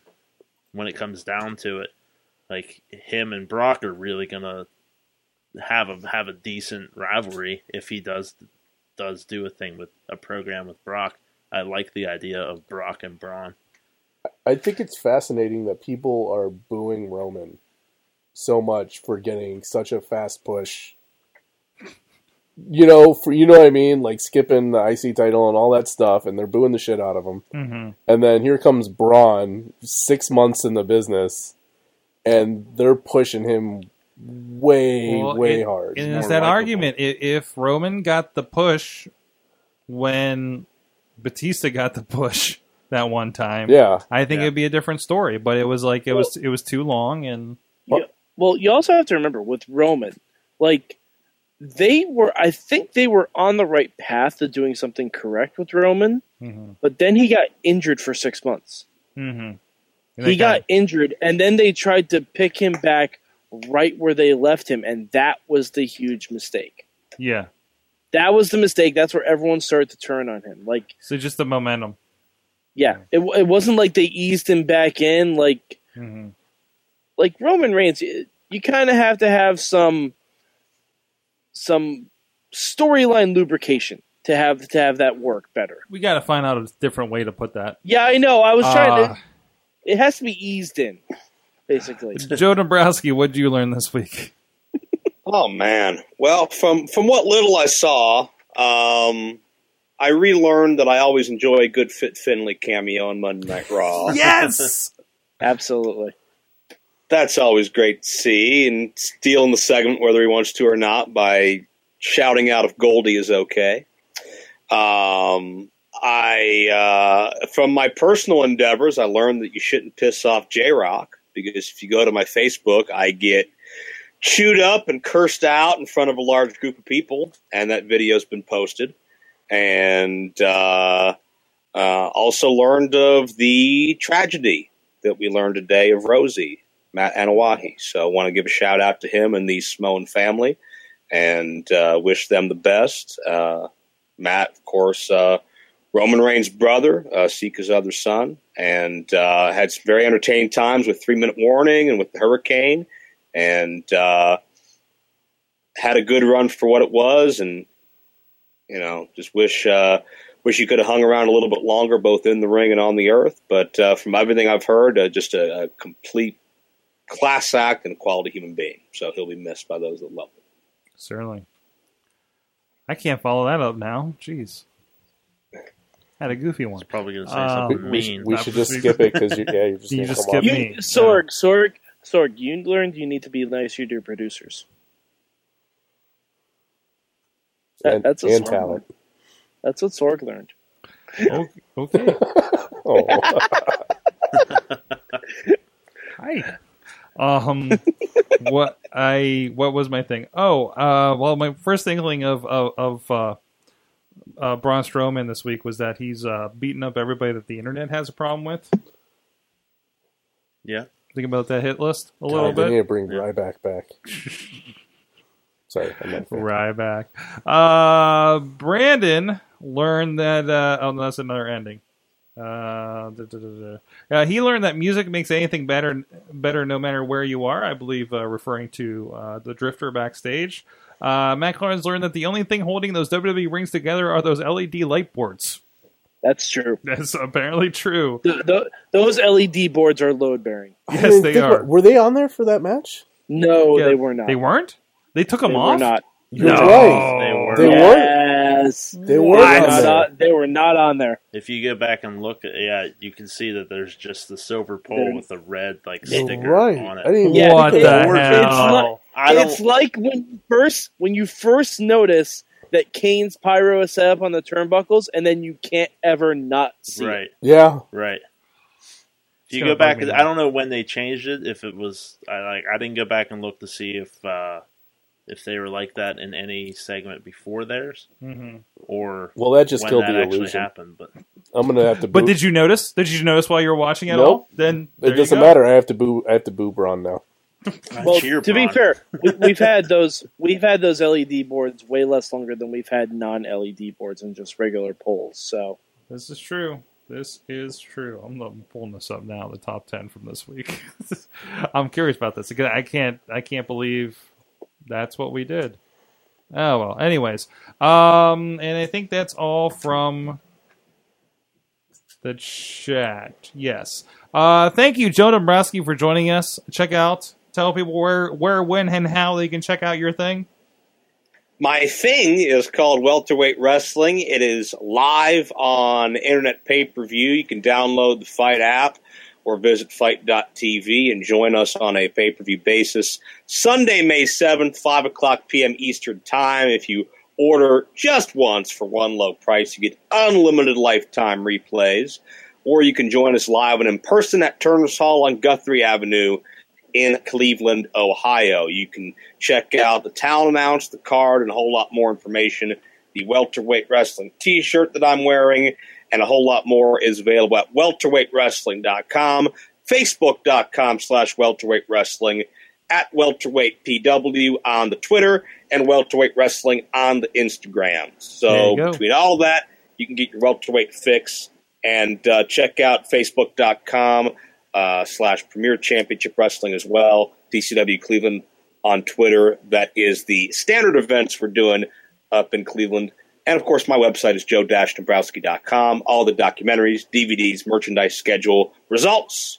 when it comes down to it, like him and Brock are really gonna have a have a decent rivalry if he does does do a thing with a program with Brock. I like the idea of Brock and Braun. I think it's fascinating that people are booing Roman so much for getting such a fast push. You know, for you know what I mean, like skipping the IC title and all that stuff, and they're booing the shit out of him. Mm-hmm. And then here comes Braun, six months in the business, and they're pushing him way, Well, way it- hard. And more it's that likable. argument. If Roman got the push when Batista got the push that one time, Yeah, I think Yeah. it'd be a different story. But it was like it was it was too long, and Well, you also have to remember with Roman, like they were. I think they were on the right path to doing something correct with Roman, Mhm. but then he got injured for six months. Mhm. he got injured, and then they tried to pick him back right where they left him, and that was the huge mistake. yeah. That was the mistake. That's where everyone started to turn on him. Like, So just the momentum. yeah, it, it wasn't like they eased him back in. Like, hmm like Roman Reigns, you kind of have to have some some storyline lubrication to have to have that work better. We got to find out a different way to put that. Yeah, I know. I was trying Uh, to. It has to be eased in, basically. Joe Dombrowski, what did you learn this week? Oh man. Well, from from what little I saw, um, I relearned that I always enjoy a good Fit Finlay cameo on Monday Night Raw. Yes. Absolutely. That's always great to see, and stealing the segment whether he wants to or not by shouting out if Goldie is okay. Um, I uh, from my personal endeavors, I learned that you shouldn't piss off J Rock because if you go to my Facebook, I get chewed up and cursed out in front of a large group of people, and that video's been posted. And uh, uh, also learned of the tragedy that we learned today of Rosie, Matt Anoa'i. So I want to give a shout out to him and the Simone family and uh, wish them the best. Uh, Matt, of course, uh, Roman Reigns' brother, uh, Sika's other son, and uh, had some very entertaining times with Three Minute Warning and with the Hurricane, and uh, had a good run for what it was. And you know, just wish uh, wish you could have hung around a little bit longer, both in the ring and on the earth. But from everything I've heard, just a, a complete class act and a quality human being. So he'll be missed by those that love him. Certainly. I can't follow that up now. Jeez. Had a goofy one. Probably going to say Uh, something we, mean. we That should just skip it because you, yeah, you're just You gonna just skip off. me. You, Sorg, Sorg, Sorg, you learned you need to be nicer to your producers. That- and, that's what and talent. learned. That's what Sorg learned. O- Okay. Oh, Hi. Um, what I what was my thing? Oh, uh, well, my first inkling of of, of uh, uh, Braun Strowman this week was that he's uh, beating up everybody that the internet has a problem with. Yeah. Think about that hit list a God, bit. they need bit. to bring Ryback back. Sorry, I'm not a. Ryback. Uh, Brandon learned that. Uh, oh, that's another ending. Uh, da, da, da, da. Uh, he learned that music makes anything better, better no matter where you are. I believe, uh, referring to uh, the Drifter backstage. Uh, Matt Clarence learned that the only thing holding those WWE rings together are those LED light boards. That's true. That's apparently true. Th th those LED boards are load bearing. Yes, didn't they think are. about- were they on there for that match? No, Yeah, they were not. They weren't. They took them They off. were not. You're No. right. They were. They weren't. Yes. They They were were, on not on, they were not on there. If you go back and look, at, yeah, you can see that there's just the silver pole They're- with the red like sticker right. on I it. didn't even Yeah, what the of it's that. hell? not- I don't. It's like when you first when you first notice that Kane's pyro is set up on the turnbuckles, and then you can't ever not see it. right, Yeah, right. If you go back, I don't know when they changed it. If it was, I like, I didn't go back and look to see if uh, if they were like that in any segment before theirs, Mhm. or well, that just when killed that the actually illusion. happened. But I'm gonna have to. But did you notice? Did you notice while you were watching at Nope. all? Then it doesn't go. matter. I have to boo. I have to boo Braun now. Well, cheer to be fair, we, we've had those we've had those LED boards way less longer than we've had non LED boards and just regular poles. So This is true. This is true. I'm, I'm pulling this up now. The top ten from this week. I'm curious about this. Again, I can't. I can't believe that's what we did. Oh well. Anyways, um, and I think that's all from the chat. Yes. Uh, thank you, Joe Dombrowski, for joining us. Check out, tell people where, where, when, and how they can check out your thing. My thing is called Welterweight Wrestling. It is live on internet pay per view. You can download the FITE app or visit fite.tv and join us on a pay per view basis. Sunday, May 7th, 5 o'clock p.m. Eastern Time. If you order just once for one low price, you get unlimited lifetime replays. Or you can join us live and in person at Turner's Hall on Guthrie Avenue in Cleveland, Ohio. You can check out the talent amounts, the card, and a whole lot more information. The welterweight wrestling T-shirt that I'm wearing, and a whole lot more is available at welterweightwrestling.com, facebook.com slash welterweight wrestling, at welterweight PW on the Twitter, and welterweight wrestling on the Instagram. So between all that, you can get your welterweight fix and uh, check out facebook.com uh, slash premier championship wrestling as well tcw cleveland on twitter. That is the standard events we're doing up in cleveland and of course my website is joe-dombrowski.com all the documentaries dvds merchandise schedule results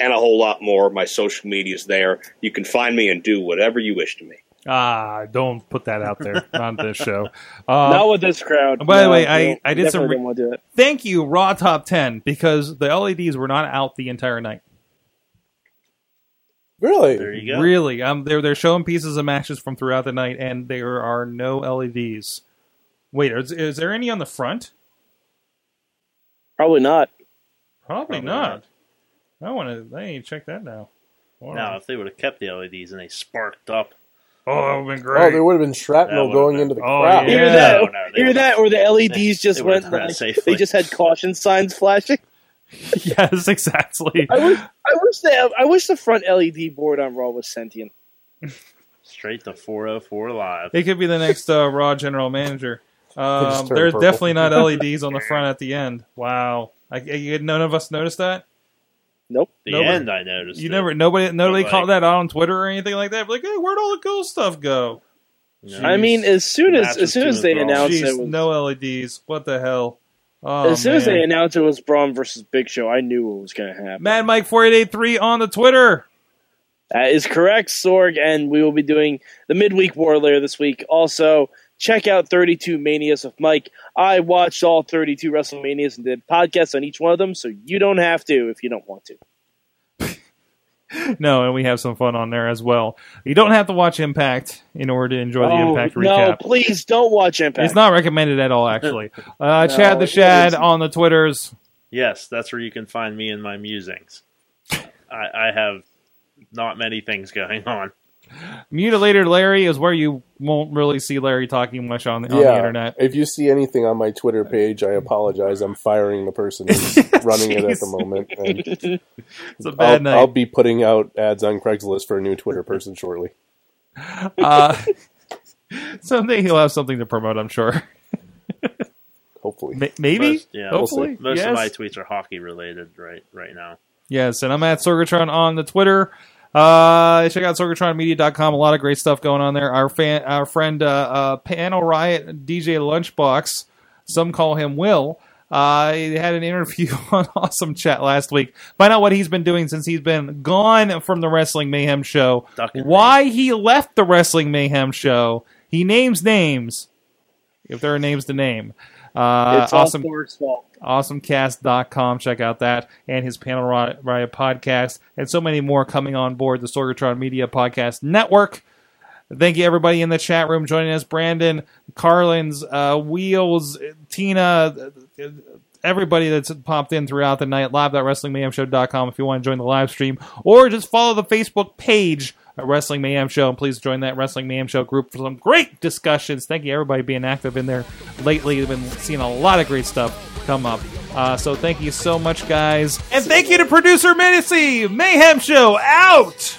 and a whole lot more my social media is there you can find me and do whatever you wish to me Ah, don't put that out there on this show. Um, Not with this crowd. by the way, I- I did some re- don't want to do it. thank you, Raw Top 10, because the LEDs were not out the entire night. Really? There you go. Really, um, they're they're showing pieces of matches from throughout the night, and there are no LEDs. Wait, is, is there any on the front? Probably not. Probably, Probably not. I want to. I need to check that now. Wow. Now, if they would have kept the LEDs and they sparked up, oh, that would have been great. Oh, there would have been shrapnel going been- into the Oh, crowd. yeah. Either that, No, no, either that, or the LEDs they- just they went. would've done it Like, they just had caution signs flashing. yes, exactly. I wish, I wish the I wish the front LED board on Raw was sentient. straight to 404 live. It could be the next uh, Raw general manager. Um, just there's purple. definitely not LEDs on the front at the end. Wow, I, I- none of us noticed that. Nope. The Nobody- end, I noticed. You it. never, nobody, nobody like- called that out on Twitter or anything like that. Like, hey, where'd all the cool stuff go? No. I mean, as soon as as soon as they enthralling. announced Jeez, it was no LEDs. What the hell? Oh, as soon as they announced it was Braun versus Big Show, I knew what was going to happen. Mad Mike four eight eight three on the Twitter. That is correct, Sorg, and we will be doing the midweek war later this week. Also, check out 32 Manias with Mike. I watched all 32 WrestleManias and did podcasts on each one of them, so you don't have to if you don't want to. No, and we have some fun on there as well. You don't have to watch Impact in order to enjoy the Oh, Impact no, please don't watch Impact. It's not recommended at all, actually. Uh, No, Chad the Shad on the Twitters. yes, that's where you can find me and my musings. I, I have not many things going on. Mutilated Larry is where you won't really see Larry talking much on the, on the internet. If you see anything on my Twitter page, I apologize. I'm firing the person who's running it at the moment. And It's a bad I'll, night. I'll be putting out ads on Craigslist for a new Twitter person shortly. Uh, someday he'll have something to promote, I'm sure. Hopefully. Ma- Maybe? Most, yeah, Hopefully? most yes. of my tweets are hockey related right right now. Yes, and I'm at Sorgatron on the Twitter. Uh, check out sorgatronmedia.com. A lot of great stuff going on there. Our fan, our friend, uh, uh, Panel Riot DJ Lunchbox, some call him Will. Uh, he had an interview on Awesome Chat last week. Find out what he's been doing since he's been gone from the Wrestling Mayhem show. Why he left the Wrestling Mayhem show. He names names, if there are names to name. Uh, it's all awesome fault. awesomecast.com. Check out that and his Panel Riot Riot podcast and so many more coming on board the Sorgatron Media Podcast Network. Thank you, everybody in the chat room joining us. Brandon, Carlins, uh, Wheels, Tina, everybody that's popped in throughout the night. Live.WrestlingMayhemShow.com if you want to join the live stream or just follow the Facebook page at Wrestling Mayhem Show. And please join that Wrestling Mayhem Show group for some great discussions. Thank you, everybody, being active in there lately. We've been seeing a lot of great stuff come up. Uh, so thank you so much, guys. And thank you to producer Menacey. Mayhem Show out.